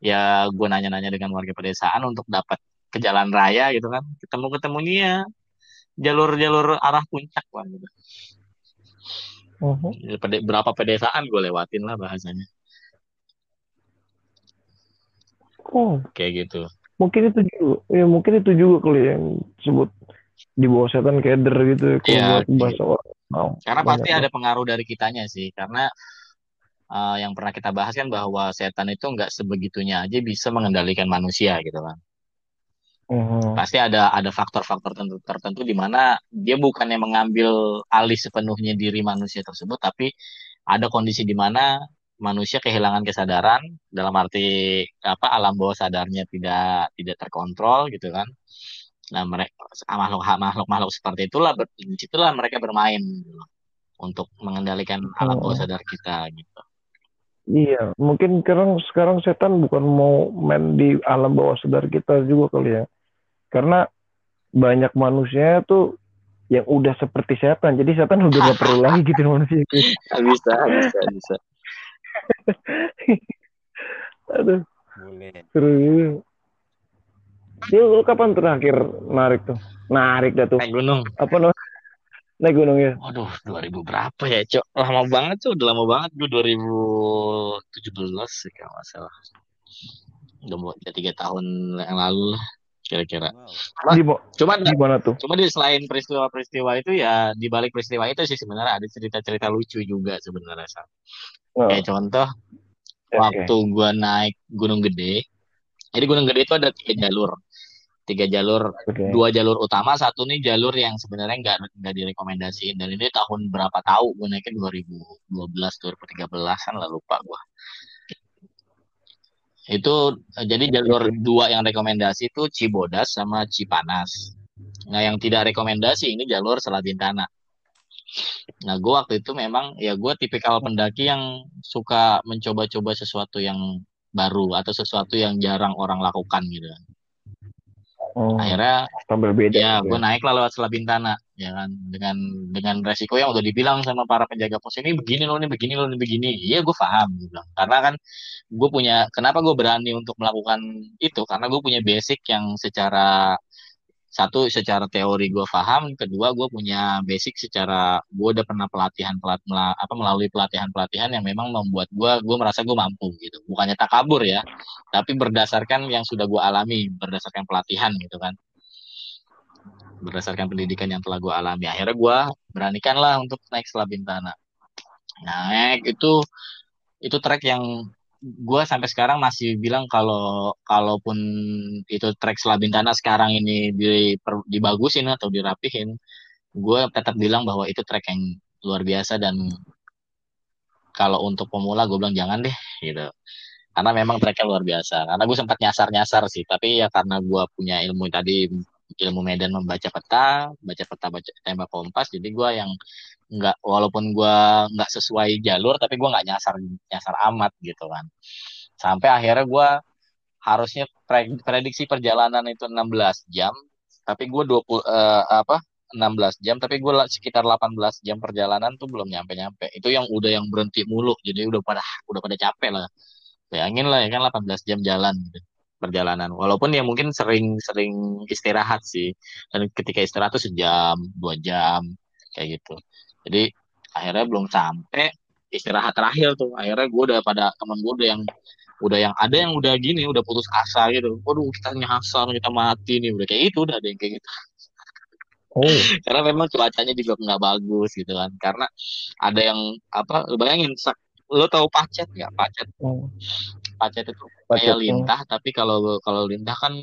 ya gue nanya-nanya dengan warga pedesaan untuk dapat ke jalan raya gitu kan. Ketemu ketemunya jalur-jalur arah puncak lah gitu. Mhm. Ya, berapa pedesaan gue lewatin lah bahasanya. Oh, kayak gitu mungkin itu juga, ya mungkin itu juga kali yang disebut di bawah setan keder gitu ya, kalau buat kayak bahasa orang. Oh, Karena pasti ada pengaruh dari kitanya sih. Karena uh, yang pernah kita bahas kan bahwa setan itu nggak sebegitunya aja bisa mengendalikan manusia gitu kan. Mhm. Pasti ada ada faktor-faktor tertentu, tertentu di mana dia bukannya mengambil alih sepenuhnya diri manusia tersebut, tapi ada kondisi di mana manusia kehilangan kesadaran dalam arti apa alam bawah sadarnya tidak tidak terkontrol gitu kan. Nah, mereka makhluk makhluk makhluk seperti itulah ber- di situlah mereka bermain gitu untuk mengendalikan alam bawah Oh. sadar kita gitu. Iya, mungkin sekarang sekarang setan bukan mau main di alam bawah sadar kita juga kali ya. Karena banyak manusia tuh yang udah seperti setan. Jadi setan udah gak perlu lagi gitu manusia. Bisa, bisa, bisa. Aduh, Boleh. seru juga. Dia lu kapan terakhir narik tuh? Narik dah tuh. Naik gunung. Apa namanya? Naik gunung ya? Waduh, 2000 berapa ya, Cok? Lama banget tuh, udah lama banget. Gue 2017 sih kalau nggak salah. Udah mau ya, tiga tahun yang lalu lah, kira-kira. Wow. Di, Cuma di mana tuh? cuma di selain peristiwa-peristiwa itu ya di balik peristiwa itu sih sebenarnya ada cerita-cerita lucu juga sebenarnya. Sam. Oh, Kayak contoh oke. waktu gua naik Gunung Gede. Jadi Gunung Gede itu ada tiga jalur. Tiga jalur, Oke. dua jalur utama, satu nih jalur yang sebenarnya nggak nggak direkomendasiin. Dan ini tahun berapa tahu gue naiknya 2012, 2013 kan lah lupa gua. Itu eh, jadi jalur dua yang rekomendasi itu Cibodas sama Cipanas. Nah, yang tidak rekomendasi ini jalur Selabintana. Nah, gue waktu itu memang ya gue tipikal pendaki yang suka mencoba-coba sesuatu yang baru atau sesuatu yang jarang orang lakukan gitu. Oh, Akhirnya tampil beda. ya gitu gue ya. naik lah lewat Selabintana ya kan dengan dengan resiko yang udah dibilang sama para penjaga pos ini begini loh ini begini loh ini begini. Iya gue paham gue bilang. Karena kan gue punya kenapa gue berani untuk melakukan itu karena gue punya basic yang secara satu secara teori gue paham. Kedua gue punya basic secara gue udah pernah pelatihan pelat apa melalui pelatihan pelatihan yang memang membuat gue gue merasa gue mampu gitu. Bukannya takabur ya. Tapi berdasarkan yang sudah gue alami berdasarkan pelatihan gitu kan. Berdasarkan pendidikan yang telah gue alami. Akhirnya gue beranikan lah untuk naik Selabintana naik itu itu trek yang gue sampai sekarang masih bilang kalau kalaupun itu trek Selabintana sekarang ini di, dibagusin atau dirapihin, gue tetap bilang bahwa itu trek yang luar biasa dan kalau untuk pemula gue bilang jangan deh gitu. Karena memang treknya luar biasa. Karena gue sempat nyasar-nyasar sih tapi ya karena gue punya ilmu tadi ilmu medan membaca peta baca peta baca tembak kompas jadi gue yang nggak walaupun gue nggak sesuai jalur tapi gue nggak nyasar nyasar amat gitu kan. Sampai akhirnya gue harusnya pre- prediksi perjalanan itu 16 jam tapi gue 20 eh, apa 16 jam tapi gue sekitar 18 jam perjalanan tuh belum nyampe-nyampe. Itu yang udah yang berhenti mulu jadi udah pada udah pada capek lah. Bayangin lah ya kan 18 jam jalan gitu perjalanan. Walaupun ya mungkin sering-sering istirahat sih. Dan ketika istirahat tuh sejam dua jam kayak gitu jadi akhirnya belum sampai istirahat terakhir tuh. Akhirnya gue udah pada teman gue udah yang udah yang ada yang udah gini udah putus asa gitu. Waduh kita nyasar kita mati nih. Udah kayak itu udah ada yang kayak gitu. Oh, karena memang cuacanya juga nggak bagus gitu kan. Karena ada yang apa lu bayangin sak- lo tahu pacet nggak? Pacet. Oh. pacet itu Pacet, kayak oh. lintah tapi kalau kalau lintah kan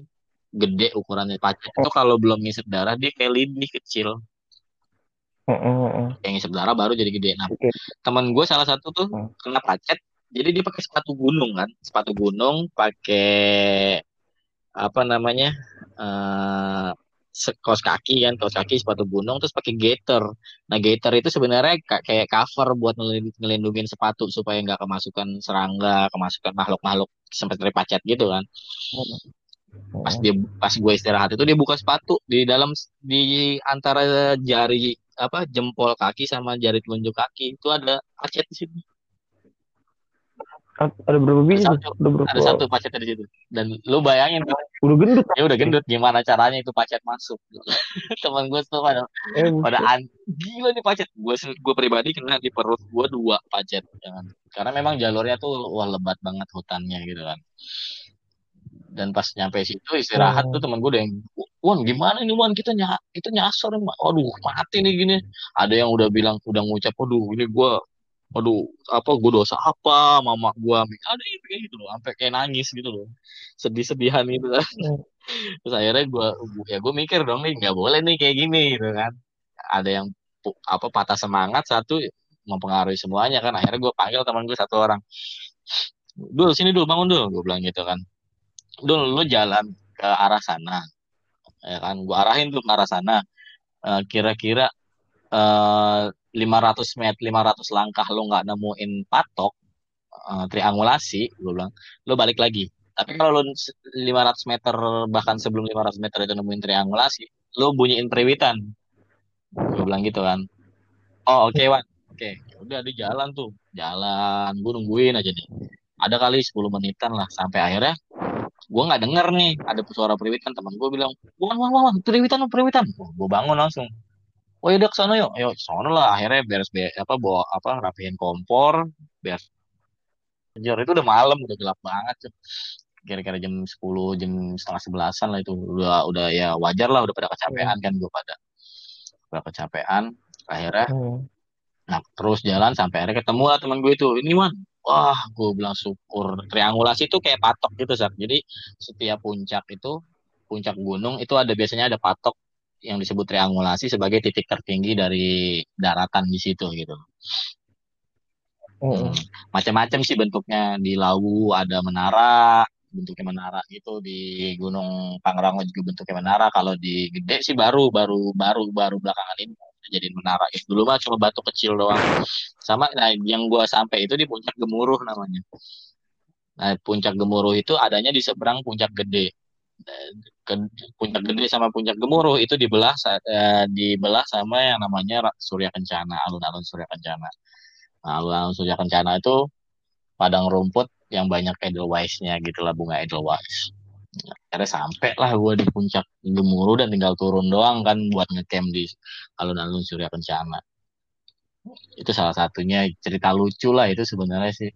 gede ukurannya. Pacet itu kalau belum ngisep darah dia kayak lidi kecil Oh. yang ngisep darah baru jadi gede nah Oke. teman gue salah satu tuh Hmm. kena pacet jadi dia pakai sepatu gunung kan sepatu gunung pakai apa namanya se- kaos kaki kan kaos kaki sepatu gunung terus pakai gaiter nah gaiter itu sebenarnya ka- kayak cover buat ngelindungin, sepatu supaya nggak kemasukan serangga kemasukan makhluk-makhluk seperti pacet gitu kan pas Oh. dia pas gue istirahat itu dia buka sepatu di dalam di antara jari apa jempol kaki sama jari telunjuk kaki itu ada pacet di situ Ada berapa biji? tuh? satu. Ada berapa? ada satu pacet di situ dan lu bayangin Udah gendut. ya udah gendut gimana caranya itu pacet masuk teman gue tuh pada Eh, pada an gila nih pacet gue gue pribadi kena di perut gue dua pacet kan. karena memang jalurnya tuh wah lebat banget hutannya gitu kan dan pas nyampe situ istirahat Oh. tuh temen gue udah yang Wan gimana nih Wan kita ny kita nyasar nih Wan." aduh mati nih gini. Ada yang udah bilang udah ngucap aduh ini gue aduh apa gue dosa apa mama gue ada yang kayak gitu loh sampai kayak nangis gitu loh. Sedih-sedihan gitu. Kan terus akhirnya gue ya gue mikir dong nih nggak boleh nih kayak gini gitu kan. Ada yang apa patah semangat satu mempengaruhi semuanya kan. Akhirnya gue panggil teman gue satu orang. Dul sini dul bangun dul. Gue bilang gitu kan dul lu jalan ke arah sana. Ya kan? Gue arahin tuh ke arah sana. Eh, kira-kira eh 500 meter 500 langkah lu nggak nemuin patok eh, triangulasi gue bilang lu balik lagi. Tapi kalau lu se- 500 meter bahkan sebelum 500 meter itu nemuin triangulasi lu bunyiin periwitan. Gue bilang gitu kan. Oh oke Wan. Oke. Ya udah di jalan tuh. Jalan. Gue nungguin aja nih. Ada kali 10 menitan lah sampai akhirnya gue nggak denger nih ada suara periwitan teman gue bilang wan wan wan, periwitan periwitan. Gue bangun langsung. Oh yaudah ke sana yuk. Ayo ke sana lah. Akhirnya beres beres apa bawa apa rapihin kompor beres. Anjir, itu udah malam udah gelap banget kira-kira jam 10 jam setengah sebelasan lah itu. Udah udah ya wajar lah udah pada kecapean kan gue pada udah kecapean. Akhirnya Oh. Nah, terus jalan sampai akhirnya ketemu lah teman gue itu. Ini Wan, wah gue bilang syukur. Triangulasi itu kayak patok gitu, Sat. Jadi setiap puncak itu, puncak gunung itu ada biasanya ada patok yang disebut triangulasi sebagai titik tertinggi dari daratan di situ gitu. Hmm. Macam-macam sih bentuknya di Lawu ada menara, bentuknya menara gitu di Gunung Pangrango juga bentuknya menara. Kalau di Gede sih baru baru baru baru belakangan ini jadiin menara. Eh, dulu mah cuma batu kecil doang. Sama nah yang gua sampai itu di Puncak Gemuruh namanya. Nah, Puncak Gemuruh itu adanya di seberang Puncak Gede. Ke- Puncak Gede sama Puncak Gemuruh itu dibelah eh, dibelah sama yang namanya Surya Kencana, alun-alun Surya Kencana. Nah, alun-alun Surya Kencana itu padang rumput yang banyak edelweiss-nya gitu lah bunga edelweiss. Akhirnya sampai lah gue di puncak Gemuruh dan tinggal turun doang kan buat ngecamp di alun-alun Surya Kencana. Itu salah satunya cerita lucu lah itu sebenarnya sih.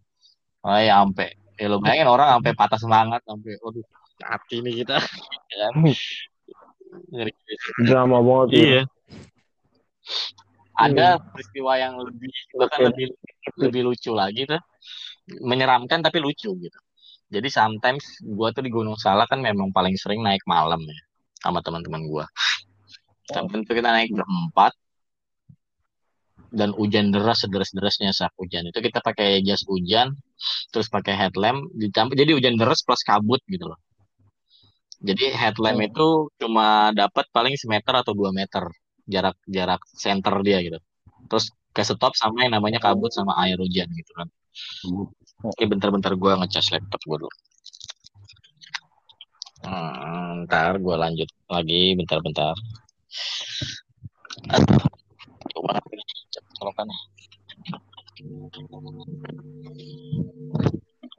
Oh ya sampai ya lo bayangin orang sampai patah semangat sampai waduh mati nih kita. Ya kan? Drama banget ya. iya. Ada peristiwa yang lebih bahkan lebih lebih lucu lagi tuh. Menyeramkan tapi lucu gitu jadi sometimes gua tuh di Gunung Salak kan memang paling sering naik malam ya sama teman-teman gua. Sometimes tuh kita naik berempat dan hujan deras sederas-derasnya saat hujan. Itu kita pakai jas hujan terus pakai headlamp ditambah jadi hujan deras plus kabut gitu loh. Jadi headlamp Hmm. itu cuma dapat paling semeter atau dua meter jarak jarak center dia gitu. Terus ke stop sama yang namanya kabut sama air hujan gitu kan Oke bentar-bentar gue ngecas laptop gue dulu Hmm, ntar gue lanjut lagi bentar-bentar coba colokannya.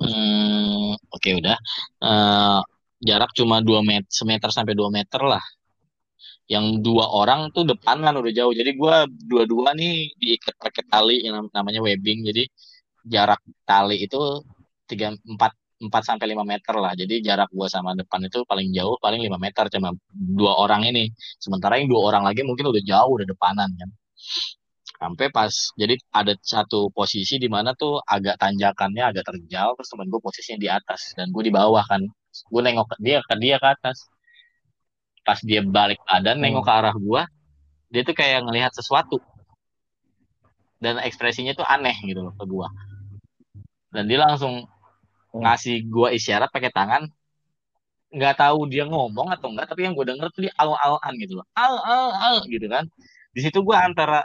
Hmm, oke udah. Eh, jarak cuma 2 meter, semeter sampai 2 meter lah. Yang dua orang tuh depanan udah jauh. Jadi gua dua-dua nih diikat pakai tali yang nam- namanya webbing. Jadi jarak tali itu 3 4 4 sampai 5 meter lah. Jadi jarak gua sama depan itu paling jauh paling 5 meter cuma dua orang ini. Sementara yang dua orang lagi mungkin udah jauh udah depanan kan. Sampai pas jadi ada satu posisi di mana tuh agak tanjakannya agak terjal terus temen gue posisinya di atas dan gue di bawah kan. Gue nengok ke dia ke dia ke atas. Pas dia balik badan nengok ke arah gua, dia tuh kayak ngelihat sesuatu. Dan ekspresinya tuh aneh gitu loh ke gua. Dan dia langsung ngasih gua isyarat pakai tangan. Nggak tahu dia ngomong atau enggak tapi yang gue denger tuh dia al-alan gitu loh. Al al al gitu kan. Di situ gue antara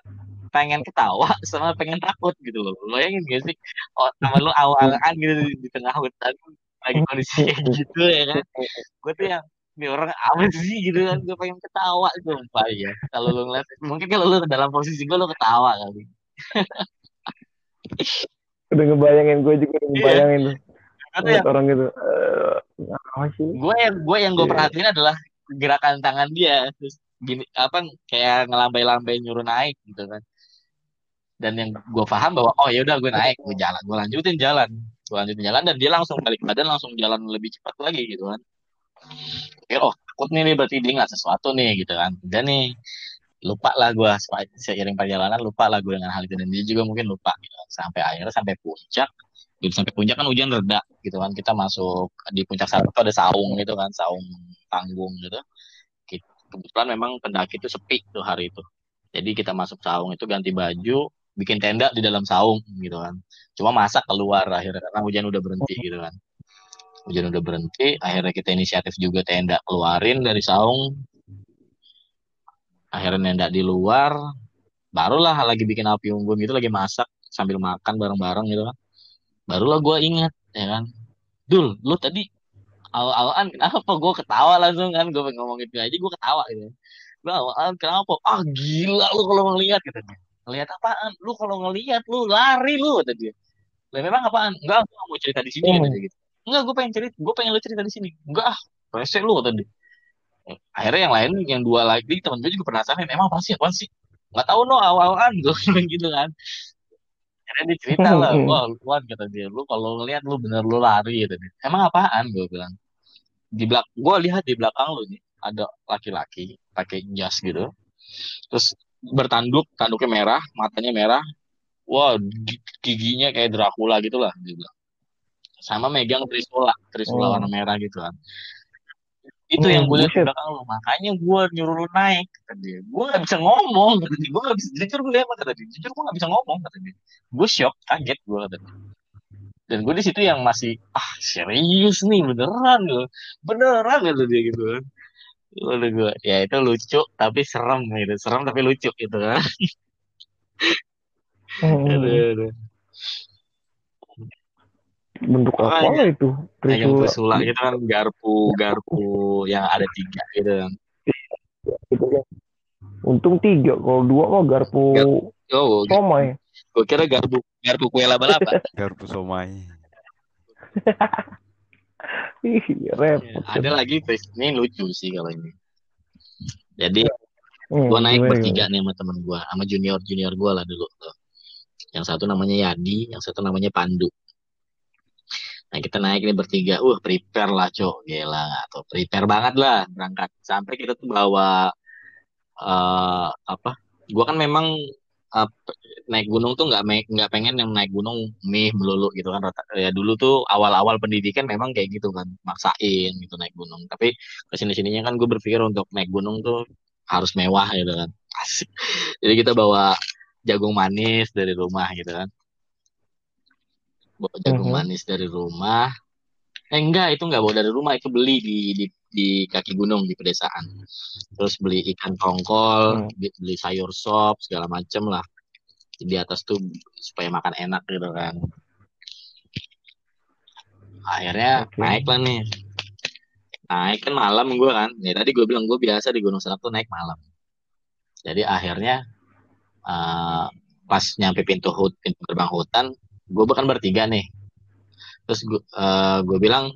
pengen ketawa sama pengen takut gitu loh. Lo bayangin gak sih? Oh, sama lu al-alan gitu di, di tengah hutan. Lagi kondisi kayak gitu ya kan. Gue tuh yang ini orang apa sih gitu kan? Gue pengen ketawa sumpah ya. Kalau lu ngeliat mungkin kalau lu dalam posisi gue lu ketawa kali Udah ngebayangin gue juga udah Iya. ngebayangin tuh. Karena ya orang gitu. Eh, apa sih? gue yang gue yang gue Iya. perhatiin adalah gerakan tangan dia terus gini apa kayak ngelambai-lambai nyuruh naik gitu kan dan yang gue paham bahwa oh ya udah gue naik gue jalan gue lanjutin jalan gue lanjutin jalan dan dia langsung balik badan langsung jalan lebih cepat lagi gitu kan Oke, oh takut nih nih berarti dia nggak sesuatu nih gitu kan dan nih lupa lah gue seiring perjalanan lupa lah gue dengan hal itu. Dan dia juga mungkin lupa gitu. Sampai akhirnya sampai puncak. Gitu sampai puncak kan hujan reda gitu kan. Kita masuk di puncak satu ada saung gitu kan saung tanggung gitu. Kebetulan memang pendaki itu sepi tuh hari itu. Jadi kita masuk saung itu ganti baju bikin tenda di dalam saung gitu kan. Cuma masak keluar akhirnya karena hujan udah berhenti gitu kan. Hujan udah berhenti akhirnya kita inisiatif juga tenda keluarin dari saung akhirnya nenda di luar barulah lagi bikin api unggun gitu lagi masak sambil makan bareng-bareng gitu kan. Barulah gue ingat ya kan. Dul lu tadi awal-awalan kenapa? Gue ketawa langsung kan gue pengen ngomong itu aja gue ketawa gitu. Gue awal kenapa? Ah gila lu kalau ngelihat dia. Ngelihat apaan? Lu kalau ngelihat lu lari lu kata dia. Lah memang apaan? Enggak gue mau cerita di sini dia gitu. Enggak gue pengen cerita gue pengen lu cerita di sini. Enggak ah rese lu kata dia akhirnya yang lain yang dua lagi temen gue juga penasaran emang apa sih? Apa sih? Nggak tahu no awal-awalan. Gue gitu kan. Akhirnya dia cerita lah wah Wan kata dia. Lu kalau ngelihat lu bener lu lari gitu dia. Emang apaan? Gue bilang. Di belak gue lihat di belakang lu nih ada laki-laki pakai jas gitu. Terus bertanduk tanduknya merah matanya merah. Wah gi- giginya kayak Dracula gitu lah dia bilang. Sama megang trisula trisula Hmm. warna merah gitu kan itu Hmm, yang gue lihat di belakang lu. Makanya gue nyuruh lu naik kata dia. Gue gak bisa ngomong kata dia. Gue gak bisa jujur gue emang kata dia. Jujur gue gak bisa ngomong kata dia. Gue shock kaget gue kata dia. Dan gue di situ yang masih ah serius nih beneran gue beneran kata dia gitu. Kan Udah gue ya itu lucu tapi serem gitu. Serem tapi lucu gitu kan. Hmm. aduh, aduh. Bentuk apa Makanya. lah itu? yang Trisula. trisula gitu kan garpu garpu yang ada tiga gitu kan Gitu kan. Untung tiga, kalau dua kok garpu oh somai. gue kira garpu garpu kue laba-laba Garpu somai. Ih, Ya, repot. ada lagi Tris. ini lucu sih kalau ini jadi Hmm, gue naik bertiga nih sama temen gue sama junior junior gue lah dulu tuh yang satu namanya Yadi yang satu namanya Pandu nah kita naik ini bertiga. Uh prepare lah cok gila. Atau prepare banget lah berangkat. Sampai kita tuh bawa eh apa? Gue kan memang eh, naik gunung tuh nggak nggak pengen yang naik gunung mie melulu gitu kan. Ya dulu tuh awal-awal pendidikan memang kayak gitu kan maksain gitu naik gunung. Tapi ke sini sininya kan gue berpikir untuk naik gunung tuh harus mewah gitu kan. Asik. jadi kita bawa jagung manis dari rumah gitu kan bawa jagung Mhm. manis dari rumah. Eh enggak itu enggak bawa dari rumah itu beli di di, di kaki gunung di pedesaan. Terus beli ikan tongkol Hmm. beli, sayur sop segala macem lah. Di atas tuh supaya makan enak gitu kan. Akhirnya Oke. naik lah nih. Naik kan malam gue kan. Ya tadi gue bilang gue biasa di Gunung Salak tuh naik malam. Jadi akhirnya eh, pas nyampe pintu hut pintu gerbang hutan gue bahkan bertiga nih. Terus gue gue bilang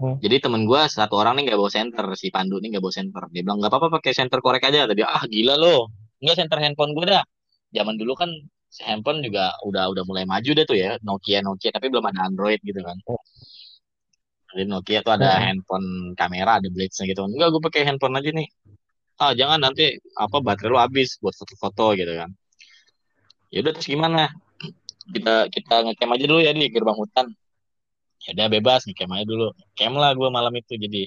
Hmm. jadi temen gue satu orang nih nggak bawa senter si Pandu nih nggak bawa senter. Dia bilang nggak apa-apa pakai senter korek aja. Tadi ah gila lo. Nggak senter handphone gue dah. Zaman dulu kan handphone juga udah udah mulai maju deh tuh ya Nokia Nokia tapi belum ada Android gitu kan. Jadi Nokia tuh ada Hmm. handphone kamera ada blades gitu. Enggak gue pakai handphone aja nih. Ah jangan nanti apa baterai lu habis buat foto-foto gitu kan. Ya udah terus gimana kita kita ngecamp aja dulu ya di gerbang hutan. Ya udah bebas ngecamp aja dulu. Camp lah gue malam itu jadi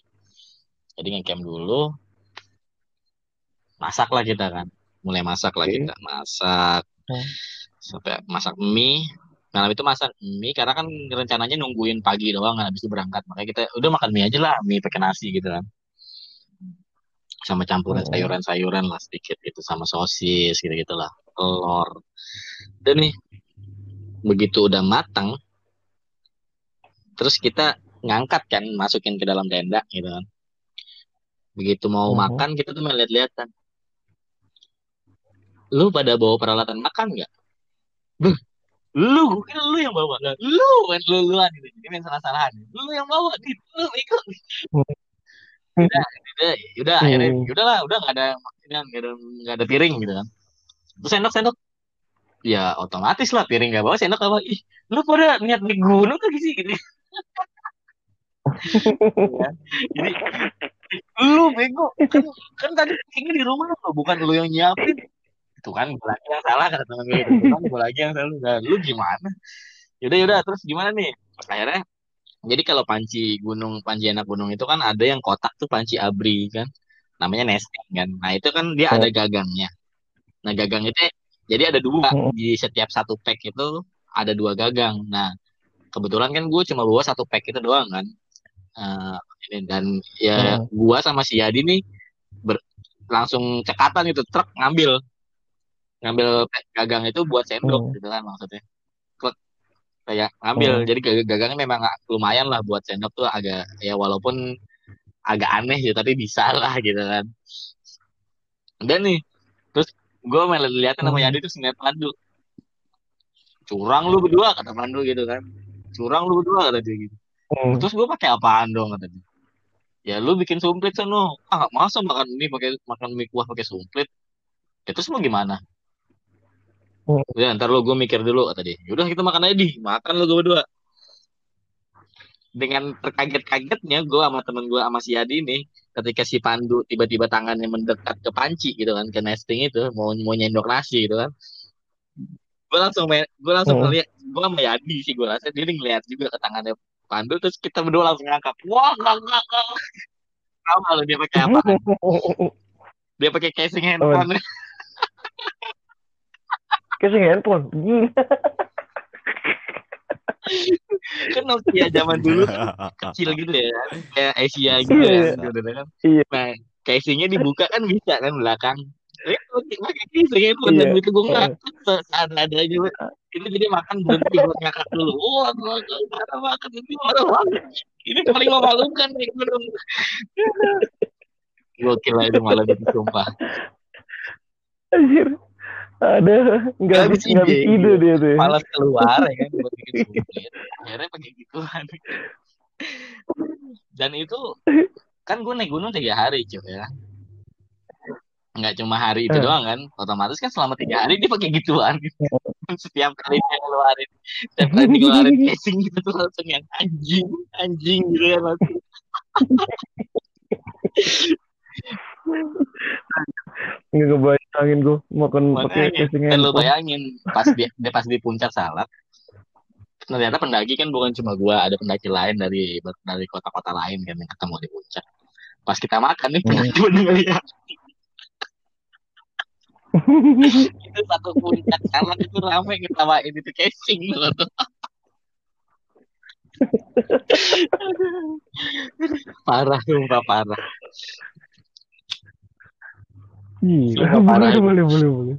jadi ngecamp dulu. Masak lah kita kan. Mulai masak lah kita. Masak. Hmm. sampai masak mie. Malam itu masak mie karena kan rencananya nungguin pagi doang kan habis itu berangkat. Makanya kita udah makan mie aja lah mie pakai nasi gitu kan. Sama campuran Hmm. sayuran-sayuran lah sedikit gitu sama sosis gitu gitulah telur. Dan nih begitu udah matang terus kita ngangkat kan masukin ke dalam tenda gitu kan. Begitu mau Mhm. makan kita tuh main lihat-lihatan lu pada bawa peralatan makan nggak? Lu kira lu yang bawa. Lah lu main lu luan gitu. Jadi main salah-salahan. Lu yang bawa gitu lu ikut. Udah udah udah akhirnya Hmm. udah lah udah nggak ada nggak ada nggak ada piring gitu kan. Terus sendok sendok ya otomatis lah piring nggak bawa sendok apa ih lu pada niat naik gunung lagi sih gitu Ya. jadi lu bego. Kan, kan tadi piringnya di rumah lo bukan lu yang nyiapin. Itu kan gue lagi yang salah kata temen gue itu kan gue lagi yang salah. Nah, lu gimana? Yaudah yaudah terus gimana nih? Akhirnya jadi kalau panci gunung panci anak gunung itu kan ada yang kotak tuh panci abri kan. Namanya nesting kan. Nah itu kan dia ada gagangnya. Nah gagang itu jadi ada dua Hmm. di setiap satu pack itu ada dua gagang nah kebetulan kan gue cuma bawa satu pack itu doang kan Eh, ini dan ya Hmm. gua sama si Yadi nih ber- langsung cekatan itu truk ngambil ngambil pack gagang itu buat Hmm. sendok gitu kan maksudnya Klek, kayak ngambil Hmm. jadi gag- gagangnya memang lumayan lah buat sendok tuh agak ya walaupun agak aneh ya tapi bisa lah gitu kan dan nih terus gue main liatin sama Hmm. Yadi tuh ngeliat Pandu. Curang lu berdua kata Pandu gitu kan. Curang lu berdua kata dia gitu. Hmm. terus gue pakai apaan dong kata dia. Ya lu bikin sumplit sono ah masa makan mie pakai makan mie kuah pakai sumplit ya terus mau gimana? Hmm. ya ntar lu gue mikir dulu kata dia. Yaudah kita makan aja di makan lu gue berdua dengan terkaget-kagetnya gue sama temen gue sama si Yadi nih ketika si Pandu tiba-tiba tangannya mendekat ke panci gitu kan ke nesting itu mau mau nyendok nasi gitu kan gue langsung gue langsung Hmm. ngeliat gue sama Yadi sih gue rasa dia ngeliat juga ke tangannya Pandu terus kita berdua langsung ngangkat wah nggak nggak nggak tahu nggak lu dia pakai apa dia pakai casing handphone Casing handphone. Gila. kan Nokia zaman dulu kan kecil gitu ya kayak Asia gitu Iya, ya gitu kan. Iya. nah casingnya dibuka kan bisa kan belakang. Pakai pakai casing handphone dan Iya. itu gue ngakak se- seadanya aja itu jadi makan berhenti buat ngakak dulu. Wah wah, parah banget ini banget ini paling memalukan nih gokil lah itu malam itu sumpah. Anjir. Ada nggak habis nggak habis ide, iya. dia tuh. ya. malas keluar ya kan buat bikin sumpit akhirnya pakai gituan dan itu kan gue naik gunung tiga hari cuy ya nggak cuma hari itu Hmm. doang kan otomatis kan selama tiga hari dia pakai gituan setiap kali dia ngeluarin setiap kali dia ngeluarin casing gitu tuh langsung yang anjing anjing gitu ya langsung Nggak kebayangin gue makan pakai casing lo handphone. bayangin pas dia, dia pas di puncak salak ternyata pendaki kan bukan cuma gua ada pendaki lain dari dari kota-kota lain kan yang ketemu di puncak. Pas kita makan nih pendaki pada ngeliat. Itu satu puncak karena itu rame ketawain itu casing loh. Tuh parah sumpah parah Iya, boleh, itu. boleh, boleh, boleh.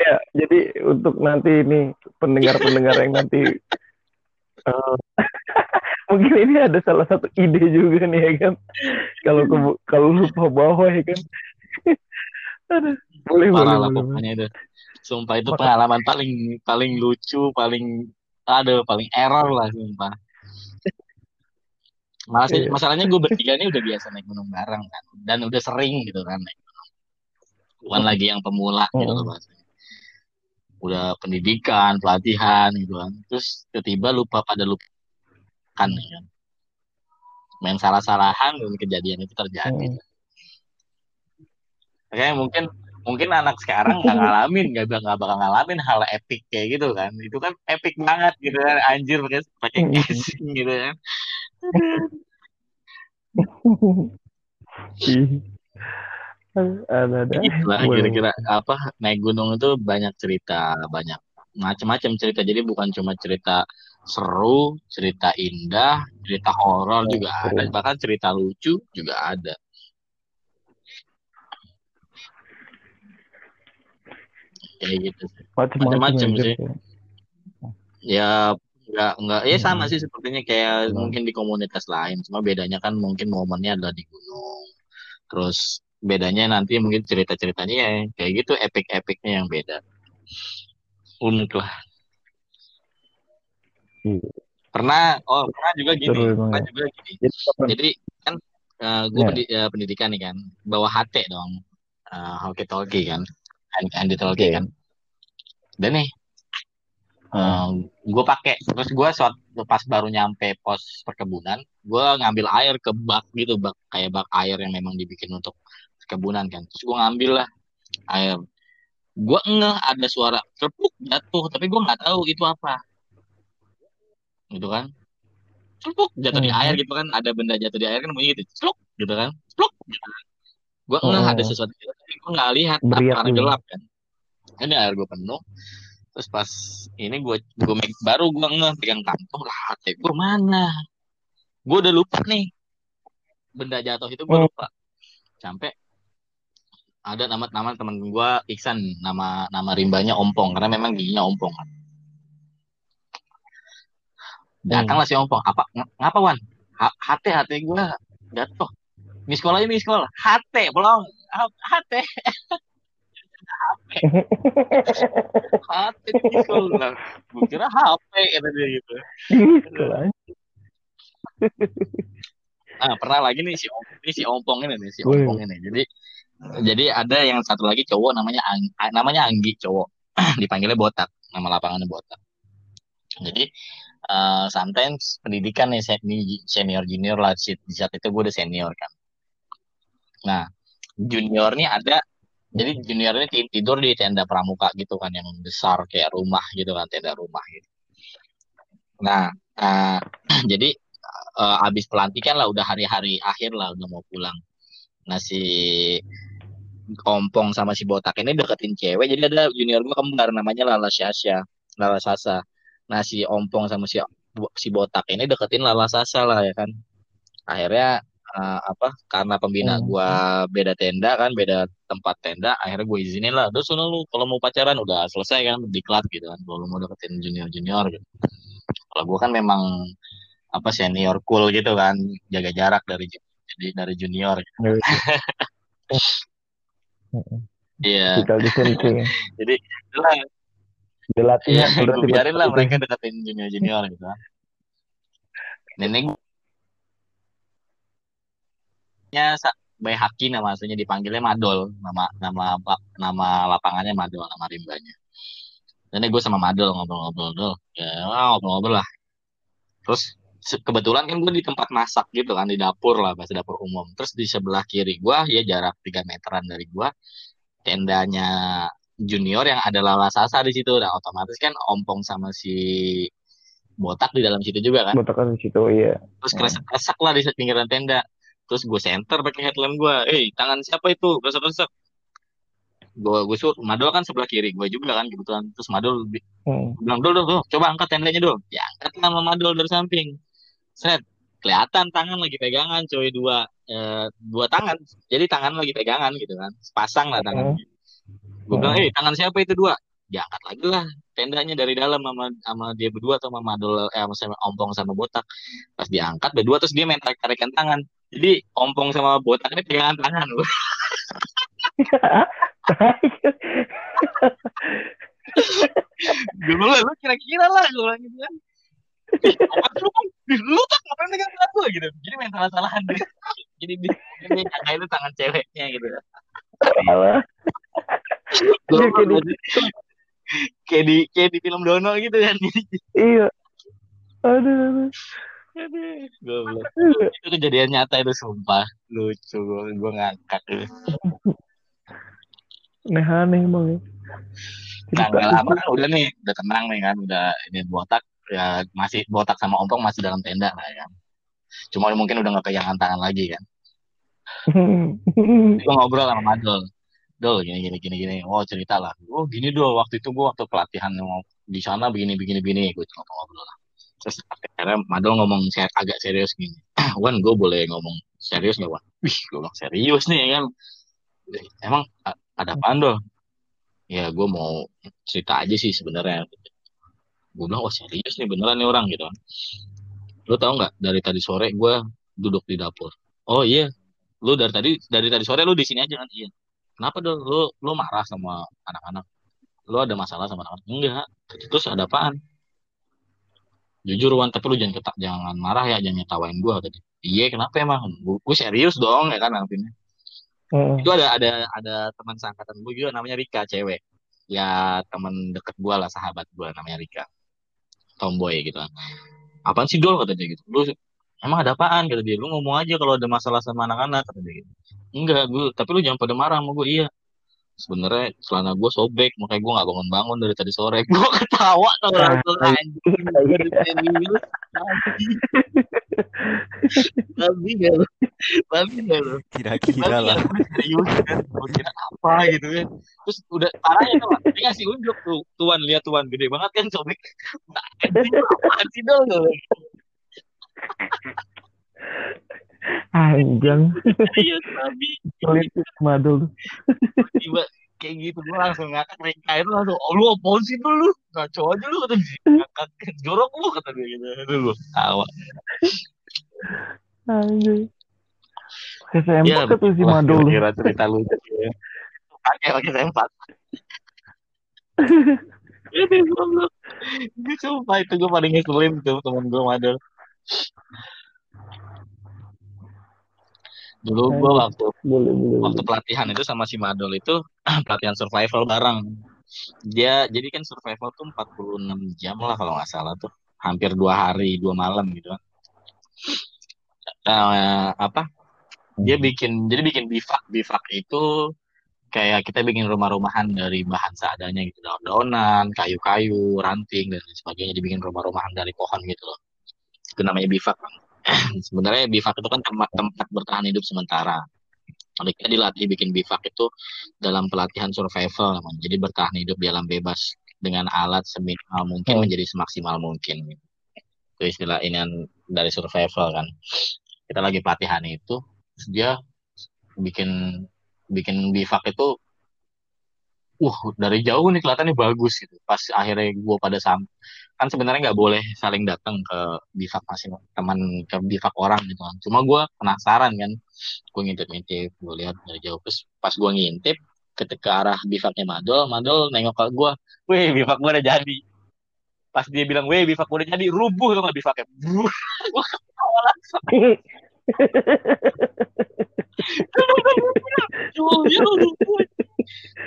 Ya, jadi untuk nanti ini pendengar-pendengar yang nanti eh, mungkin ini ada salah satu ide juga nih ya kan. Kalau ke- kalau lupa bawa ya kan. Aduh, boleh, boleh, parah lah boleh, boleh. pokoknya itu sumpah itu Maka- pengalaman paling paling lucu paling aduh paling error lah sumpah Mas, Iya. masalahnya gue bertiga ini udah biasa naik gunung bareng kan dan udah sering gitu kan naik bukan lagi yang pemula gitu loh bahasanya udah pendidikan pelatihan gitu kan. Terus tiba-tiba lupa pada lupa kan ya kan. Main salah-salahan dan kejadian itu terjadi. Mm. Makanya mungkin mungkin anak sekarang nggak ngalamin nggak bakal nggak bakal ngalamin hal epic kayak gitu kan. Itu kan epic banget gitu kan anjir pakai pakai casing gitu kan. Ada ada. gitu lah Boleh, kira-kira apa naik gunung itu banyak cerita banyak macam-macam cerita jadi bukan cuma cerita seru cerita indah cerita horor boleh. juga ada bahkan cerita lucu juga ada kayak gitu. Macam-macam sih. Ya. nggak nggak ya sama Hmm. sih sepertinya kayak Hmm. mungkin di komunitas lain cuma bedanya kan mungkin momennya adalah di gunung terus bedanya nanti mungkin cerita-ceritanya ya kayak gitu epic-epicnya yang beda unik lah Iya. pernah oh pernah juga gini emang pernah ya. juga gini Jadi kapan? jadi kan gue Ya. pendidikan nih kan bawa HT dong uh, hoki talkie kan Andy talkie Oke. kan dan nih Hmm. gue pakai terus gue suat pas baru nyampe pos perkebunan gue ngambil air ke bak gitu bak kayak bak air yang memang dibikin untuk perkebunan kan. Terus gue ngambil lah air. Gue ngeh ada suara celepuk jatuh. Tapi gue nggak tahu itu apa. Gitu kan. Celepuk jatuh di Mhm. air gitu kan. Ada benda jatuh di air kan bunyi gitu. Gitu kan. Cepluk gitu kan. Gue ngeh Mhm. ada sesuatu gitu tapi gue nggak lihat. Beriak karena dulu. gelap kan. Ini air gue penuh. Terus pas ini gue gue baru gue ngeh pegang kantong lah hati gue mana gue udah lupa nih. Benda jatuh itu gue Hmm. lupa. Sampai ada nama nama teman gue Iksan. Nama nama rimbanya Ompong karena memang giginya Ompong kan. Datanglah si Ompong. Apa ng- ngapa wan? H- HT HT gue jatuh. Di sekolah ini sekolah HT belum. HT HT di sekolah gue kira HP kata dia gitu. Nah, pernah lagi nih si ini si Ompong ini nih, si. Ompong ini. Jadi jadi ada yang satu lagi cowok namanya Ang- namanya Anggi cowok. Dipanggilnya Botak, nama lapangannya Botak. Jadi eh, sometimes pendidikan nih senior junior lah di saat itu gue udah senior kan. Nah, junior nih ada jadi junior ti- tidur di tenda pramuka gitu kan yang besar kayak rumah gitu kan tenda rumah gitu. Nah, eh, jadi eh, abis pelantikan lah udah hari-hari akhir lah udah mau pulang. Nah si Ompong sama si Botak ini deketin cewek jadi ada junior gue kembar namanya Lala Sasha Lala Sasa. Nah si Ompong sama si si Botak ini deketin Lala Sasa lah ya kan. Akhirnya eh, apa karena pembina Hmm. gua beda tenda kan beda tempat tenda akhirnya gue izinin lah terus lu kalau mau pacaran udah selesai kan diklat gitu kan kalau mau deketin junior junior gitu kalau gue kan memang apa senior cool gitu kan jaga jarak dari jadi dari junior Ya, iya. Physical distancing. jadi itulah. Iya udah gue biarin lah mereka deketin junior junior gitu. Nenek nya Bay Haki nama aslinya dipanggilnya Madol. Nama nama nama lapangannya Madol nama rimbanya. Dan gue sama Madol ngobrol-ngobrol dol. Ya ngobrol-ngobrol lah. Terus kebetulan kan gue di tempat masak gitu kan di dapur lah bahasa dapur umum. Terus di sebelah kiri gue ya jarak 3 meteran dari gue tendanya junior yang ada Lala Sasa di situ. Nah otomatis kan ompong sama si botak di dalam situ juga kan. Botak kan di situ iya. terus kresek-kresek lah di pinggiran tenda. Terus gue center pakai headlamp gue eh tangan siapa itu? Kresek-kresek. Gue gue suruh Madol kan sebelah kiri gue juga kan kebetulan. Terus Madol Hmm. bilang dul dul dul, coba angkat tendanya dul. Ya angkat sama Madol dari samping Seret, kelihatan tangan lagi pegangan coy dua eh, dua tangan. Jadi tangan lagi pegangan gitu kan. Sepasang lah tangan. Gue bilang eh tangan siapa itu dua? Diangkat lagi lah tendanya dari dalam sama sama dia berdua atau sama Madol eh sama, sama Ompong sama Botak. Pas diangkat berdua terus dia main tarik tarikan tangan. Jadi Ompong sama Botak ini pegangan tangan loh. Gue bilang lu kira-kira lah gue bilang gitu kan lu? Ih, lu tak ngapain pegang tangan gue gitu jadi main salah-salahan deh jadi dia nyangka itu tangan ceweknya gitu Salah. Iya, kayak di kayak di film Dono gitu kan Iya. Aduh, aduh. Goblok. itu kejadian nyata itu sumpah lucu gue gue ngangkat tuh Aneh-aneh bang ya. nah nggak lama kan udah nih udah tenang nih kan udah ini botak ya masih botak sama ompong masih dalam tenda lah ya. Cuma mungkin udah nggak pegangan tangan lagi kan. Gue ngobrol sama Madol. Dol gini gini gini gini. Oh cerita lah. Oh gini dol waktu itu gue waktu pelatihan mau di sana begini begini begini. Gue ngobrol ngobrol lah. Terus akhirnya Madol ngomong ser agak serius gini. Wan gue boleh ngomong serius nggak Wan? Wih gue bilang serius nih ya kan? Emang ada apa dol? Ya gue mau cerita aja sih sebenarnya gue bilang oh serius nih beneran nih orang gitu kan. Lo tau nggak dari tadi sore gue duduk di dapur. Oh iya. Lu dari tadi dari tadi sore lu di sini aja kan? Iya. Kenapa dong lu lu marah sama anak-anak? Lu ada masalah sama anak-anak? Enggak. Terus ada apaan? Jujur Wan tapi lu jangan ketak jangan marah ya jangan nyetawain gua tadi iya kenapa emang? Gue serius dong ya kan nantinya Heeh. itu ada ada ada teman seangkatan gue juga namanya Rika cewek. Ya teman deket gue lah sahabat gue namanya Rika tomboy gitu. Apaan sih dol? Kata dia gitu. Lu emang ada apaan? Kata dia. Lu ngomong aja kalau ada masalah sama anak-anak kata dia gitu. Enggak gue tapi lu jangan pada marah sama gue iya. Sebenarnya celana gue sobek makanya gue nggak bangun-bangun dari tadi sore. Gue ketawa tau langsung anjing. Gue udah serius. Tapi gak tapi lu. Kira-kira lah. ya serius kan. Kira apa gitu kan. Terus udah parahnya tuh dia ngasih unjuk tuh. Tuan lihat tuan. Gede banget kan sobek. Nah anjing apaan sih dong? Anjang. serius tapi Pelit madul. tiba kayak gitu gue langsung ngakak mereka. Itu langsung oh lu apaan sih tuh lu? Ngaco aja lu kata dia. Ngakak jorok lu kata dia gitu. Itu lu tawa Anjing. SMP ya ke tuh si madul. kira-kira cerita lucu ya pakai pakai sempat ini goblok Ini sumpah itu gue paling ngeselin tuh temen gue madel dulu gue waktu Boleh, boleh, waktu boleh. pelatihan itu sama si Madol itu pelatihan survival bareng. Dia jadi kan survival tuh 46 jam lah kalau nggak salah tuh. Hampir dua hari, dua malam gitu kan. Eh, apa? Dia bikin jadi bikin bivak. Bivak itu kayak kita bikin rumah-rumahan dari bahan seadanya gitu. Daun-daunan, kayu-kayu, ranting dan sebagainya dibikin rumah-rumahan dari pohon gitu loh. Itu namanya bivak. Bang. Sebenarnya bivak itu kan tempat tempat bertahan hidup sementara. Mereka dilatih bikin bivak itu dalam pelatihan survival, namanya. jadi bertahan hidup di alam bebas dengan alat seminimal mungkin Hmm. menjadi semaksimal mungkin. Itu istilah ini dari survival kan. Kita lagi pelatihan itu, dia bikin bikin bivak itu, uh dari jauh nih kelihatannya bagus gitu. Pas akhirnya gua pada sam kan sebenarnya nggak boleh saling datang ke bivak masing teman ke bivak orang gitu kan. Cuma gua penasaran kan, gue ngintip-ngintip, gue lihat dari jauh terus pas gue ngintip ketika arah bivaknya Madol, Madol nengok ke gue, weh bivak gue udah jadi. Pas dia bilang, weh bivak gue udah jadi, rubuh tuh nggak bivaknya. Gue.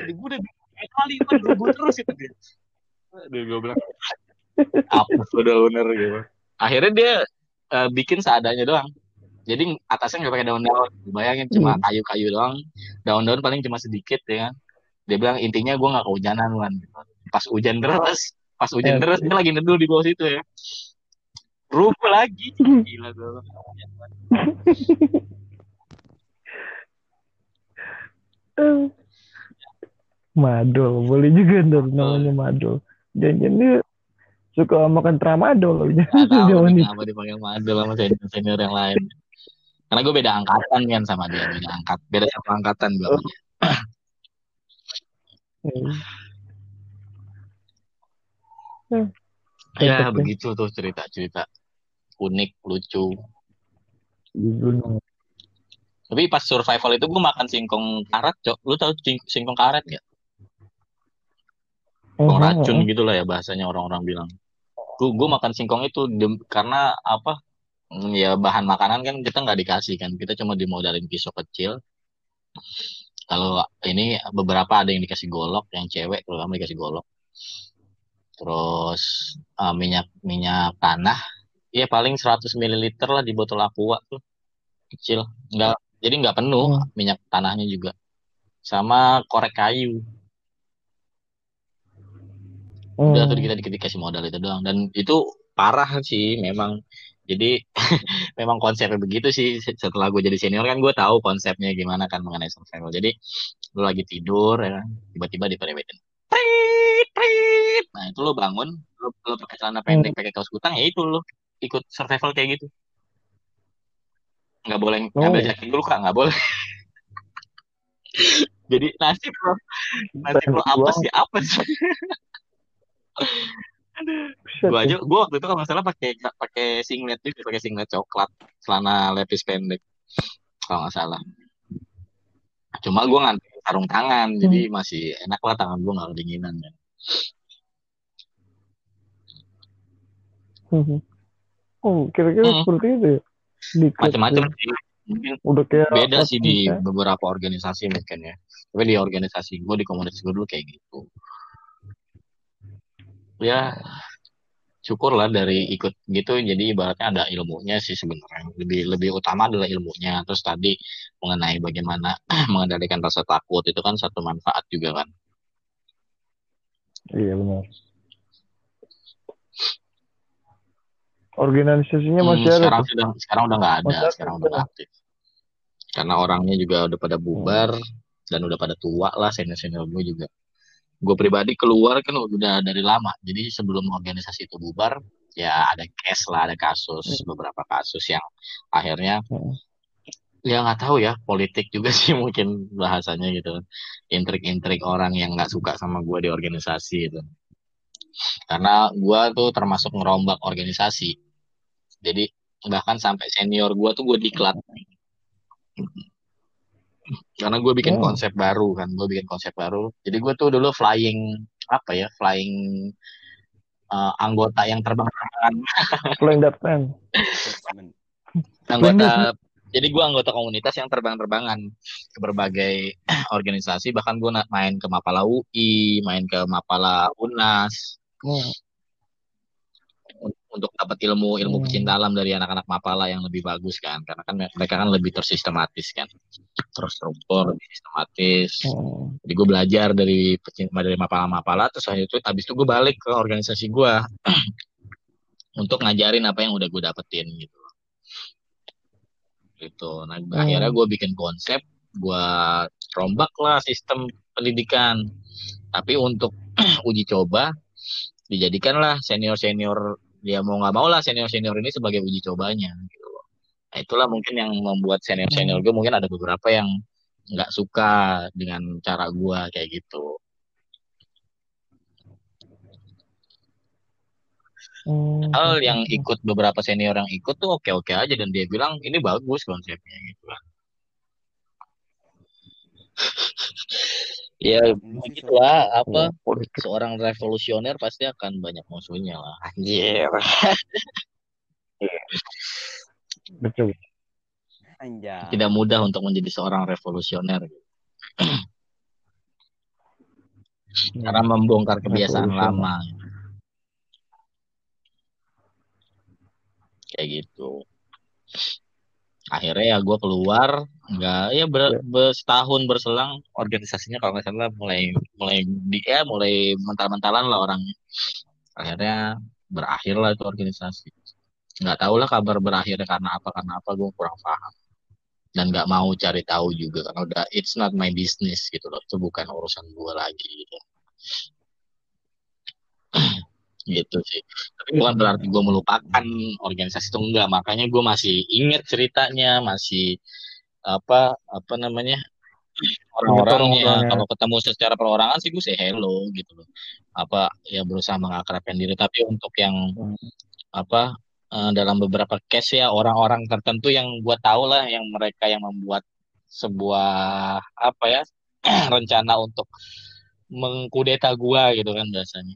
Jadi gue udah kali rubuh terus itu dia. Aduh gue bilang, apa udah bener gitu. Akhirnya dia eh, bikin seadanya doang. Jadi atasnya nggak pakai daun-daun. Bayangin cuma kayu-kayu doang. Daun-daun paling cuma sedikit ya kan. Dia bilang intinya gue nggak kehujanan kan. Pas hujan deras, pas hujan deras dia lagi neduh di bawah situ ya. Rubuh lagi. Gila gue. Madol, boleh juga ntar namanya Madol. Jangan-jangan dia suka makan tramadol. Gak tahu Jangan nih nih. kenapa dipanggil Madol sama senior senior yang lain. Karena gue beda angkatan kan sama dia, beda angkat, beda satu angkatan gue. sama. Hmm. Ya ya. begitu tuh cerita-cerita unik, lucu. Di gunung. Tapi pas survival itu gue makan singkong karet, cok. Lu tahu sing- singkong karet gak? Singkong Oh, racun oh, lah ya bahasanya orang-orang bilang. Gue gue makan singkong itu dem- karena apa? Hmm, Ya bahan makanan kan kita nggak dikasih kan, kita cuma dimodalin pisau kecil. Kalau ini beberapa ada yang dikasih golok, yang cewek terutama dikasih golok. Terus eh, minyak minyak tanah, ya paling 100 ml lah di botol aqua tuh kecil, nggak jadi nggak penuh Hmm. minyak tanahnya juga. Sama korek kayu. Udah tuh Hmm. kita dikit dikasih modal itu doang dan itu parah sih memang. Jadi memang konsepnya begitu sih. Setelah gue jadi senior kan gue tahu konsepnya gimana kan mengenai survival. Jadi lu lagi tidur ya kan, tiba-tiba diperemetin. Prit, prit. Nah itu lu bangun, lu, lu pakai celana pendek, pakai kaos kutang, ya itu lu ikut survival kayak gitu. Nggak boleh ngambil Oh. jaket dulu kak, nggak boleh. Jadi nasib lo, nasib lo apa sih apa sih? Gue ya. aja, gue waktu itu kalau nggak salah pakai pakai singlet juga, pakai singlet coklat, celana lepis pendek, kalau nggak salah. Cuma gue ngantuk sarung tangan, jadi masih enak lah tangan gue nggak kedinginan kan. Hmm. Oh, kira-kira Hmm. seperti itu ya? Macam-macam klub sih. Mungkin Udah kayak beda sih di ya. beberapa organisasi mungkin ya. Tapi di organisasi gue, di komunitas gue dulu kayak gitu. Ya, syukurlah dari ikut gitu jadi ibaratnya ada ilmunya sih sebenarnya lebih lebih utama adalah ilmunya terus tadi mengenai bagaimana mengendalikan rasa takut itu kan satu manfaat juga kan Iya benar. Organisasinya Hmm, masih ada sekarang sudah sekarang udah nggak ada Masih ada sekarang udah nggak aktif. Karena orangnya juga udah pada bubar dan udah pada tua lah senior senior gue juga. Gue pribadi keluar kan udah dari lama. Jadi sebelum organisasi itu bubar ya ada case lah ada kasus beberapa kasus yang akhirnya Hmm. ya nggak tahu ya politik juga sih mungkin bahasanya gitu. Intrik-intrik orang yang nggak suka sama gue di organisasi itu. Karena gue tuh termasuk ngerombak organisasi jadi bahkan sampai senior gue tuh gue diklat karena gue bikin Oh. konsep baru kan gue bikin konsep baru jadi gue tuh dulu flying apa ya flying uh, anggota yang terbang-terbangan Flying. Assessment. anggota jadi gue anggota komunitas yang terbang-terbangan ke berbagai organisasi bahkan gue main ke Mapala UI main ke Mapala Unas Oh. Un- untuk dapat ilmu ilmu Hmm. pecinta alam dari anak-anak Mapala yang lebih bagus kan karena kan mereka kan lebih tersistematis kan terstruktur lebih sistematis Oh. jadi gue belajar dari pecinta dari Mapala-Mapala terus habis itu habis itu gue balik ke organisasi gue untuk ngajarin apa yang udah gue dapetin gitu gitu nah Hmm. akhirnya gue bikin konsep gue rombak lah sistem pendidikan tapi untuk uji coba dijadikanlah senior senior dia mau nggak mau lah senior senior ini sebagai uji cobanya gitu loh. Nah, itulah mungkin yang membuat senior senior gue mungkin ada beberapa yang nggak suka dengan cara gue kayak gitu. Hmm. Hal yang ikut beberapa senior yang ikut tuh oke oke aja dan dia bilang ini bagus konsepnya gitu kan. ya begitulah apa Oh, politik. seorang revolusioner pasti akan banyak musuhnya lah. Anjir. Betul. Anjay. tidak mudah untuk menjadi seorang revolusioner. Karena membongkar kebiasaan lama. Kayak gitu. Akhirnya ya gue keluar nggak ya ber, ber- setahun berselang organisasinya kalau nggak salah mulai mulai di ya mulai mental-mentalan lah orangnya akhirnya berakhir lah itu organisasi. Nggak tahu lah kabar berakhirnya karena apa karena apa gue kurang paham. Dan nggak mau cari tahu juga karena udah it's not my business gitu loh. Itu bukan urusan gue lagi gitu. Gitu sih. Tapi bukan berarti gue melupakan organisasi itu enggak makanya gue masih inget ceritanya masih apa apa namanya orang-orangnya. kalau ketemu secara perorangan sih gue say hello gitu loh. Apa ya berusaha mengakrabkan diri. Tapi untuk yang apa eh, dalam beberapa case ya orang-orang tertentu yang gue tahu lah yang mereka yang membuat sebuah apa ya rencana untuk mengkudeta gua gitu kan biasanya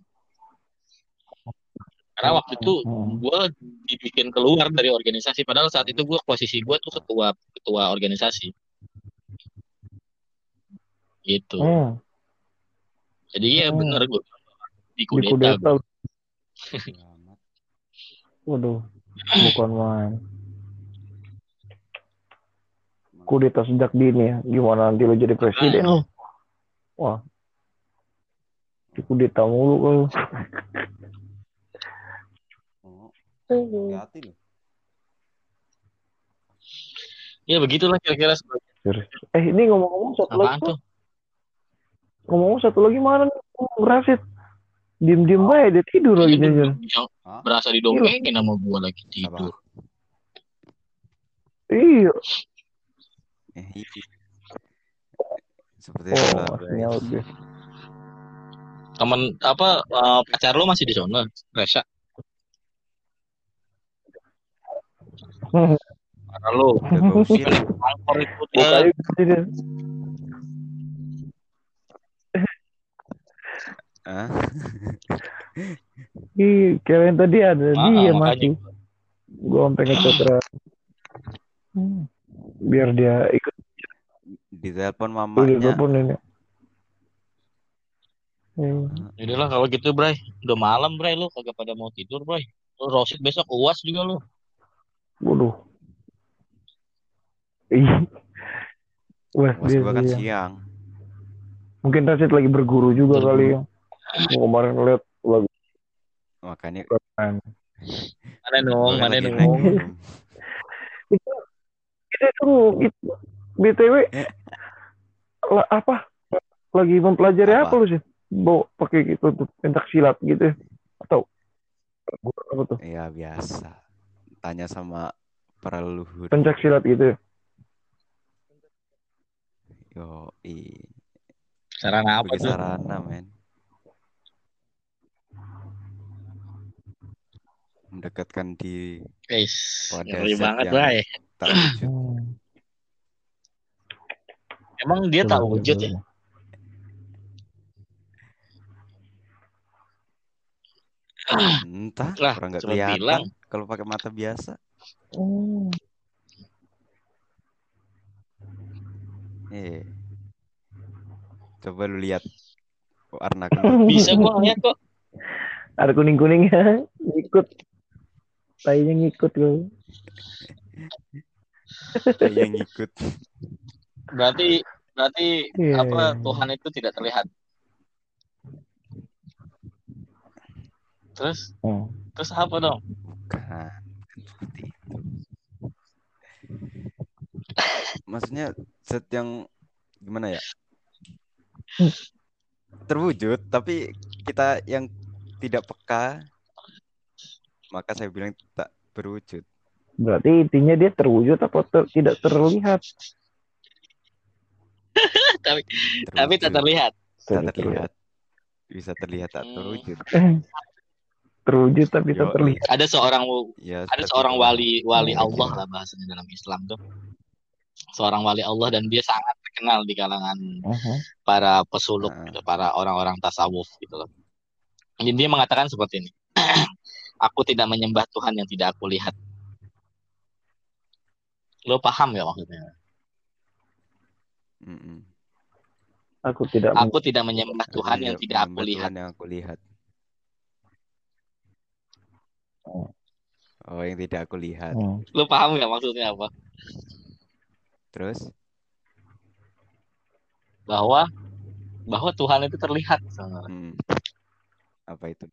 karena waktu itu Hmm. gue dibikin keluar dari organisasi padahal saat itu gue posisi gue tuh ketua ketua organisasi gitu Hmm. jadi ya Hmm. bener gue Di kudeta. gua. Selamat. Waduh, bukan main. Kudeta sejak dini ya. Gimana nanti lo jadi presiden lo? Wah. Di kudeta mulu kalau. Oh, Aduh. hati loh. ya begitulah kira-kira. Eh ini ngomong-ngomong satu apaan lagi. tuh Ngomong-ngomong satu lagi mana nih? Ngerasit. Diem-diem aja dia tidur lagi Ini jajan. berasa didongengin sama gue lagi tidur Iya. Eh, iya. Seperti Oh, dia. temen apa eh, pacar lo masih di sana Resa Karena lo Udah gue usir. angkor itu dia. Hah? Ih, kirain tadi ada Ah, dia masih. Gua sampai ngechat Ra. Hmm. Biar dia ikut Ditelepon mamanya. telepon ini. Hmm. Yaudah lah kalau gitu Bray udah malam Bray lo kagak pada mau tidur Bray lo Rosid besok uas juga lo Waduh. Ih. Wah, Mas dia kan siang. siang. Mungkin Rashid lagi berguru juga Berguru. kali ya. Gua kemarin lihat lagi Makanya kan. mana dong mana dong. Itu itu, itu BTW Eh. la- apa? Lagi mempelajari Apa? apa, lu sih? Bawa pakai gitu tuh pencak silat gitu ya? Atau apa tuh? Iya biasa. Tanya sama para leluhur. Pencak silat gitu ya? Yo, i. sarana apa Sebagai tuh sarana, men. Mendekatkan di Guys, Pada ngeri banget yang- Bray tak wujud. Emang dia tak wujud ya Entah, Lah, orang nggak kelihatan bilang. Kalau pakai mata biasa. Hmm. Eh. Coba lu lihat warna bisa gua ngeliat kok Ada kuning-kuningnya. Ngikut. Tainya ngikut gue. yang ngikut. berarti berarti Iya. apa Tuhan itu tidak terlihat terus Hmm. terus apa dong Bukan. Seperti itu. Maksudnya set yang gimana ya? Terwujud, tapi kita yang tidak peka, maka saya bilang tak berwujud. Berarti intinya dia terwujud atau ter- tidak terlihat? tapi tapi tak terlihat Tak terlihat. Bisa terlihat tak Hmm. terwujud. Terwujud tapi tak terlihat. ada seorang Ya, ada seorang wali wali Oh, Allah iya. lah bahasanya dalam Islam tuh seorang wali Allah dan dia sangat terkenal di kalangan Uh-huh. para pesuluk Nah. gitu, para orang-orang tasawuf gitu loh. Jadi dia mengatakan seperti ini. aku tidak menyembah Tuhan yang tidak aku lihat. Lo paham ya maksudnya? Mm-mm. Aku tidak Aku tidak menyembah Tuhan yang tidak aku lihat. Tuhan yang aku lihat. Oh. Yang tidak aku lihat. Hmm. Lo paham nggak maksudnya apa? Terus? Bahwa bahwa Tuhan itu terlihat. sebenarnya. Hmm. Apa itu?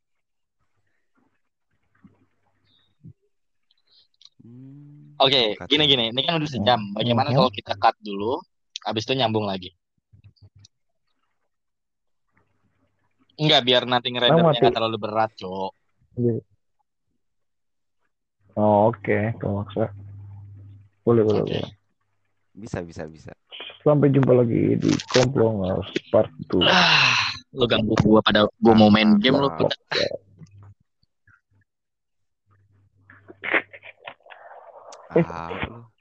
Hmm. Oke, Cut. gini gini. Ini kan udah sejam. Bagaimana Mhm. kalau kita cut dulu, habis itu nyambung lagi? Enggak, biar nanti ngeredernya mati. nggak terlalu berat, Cok. Oh, oke, kalau maksa. Boleh, boleh, Oke. boleh. Bisa, bisa, bisa. Sampai jumpa lagi di Komplongers Part 2. Ah, lu ganggu gua pada gua mau main game lu. Mantap. Ah, lu.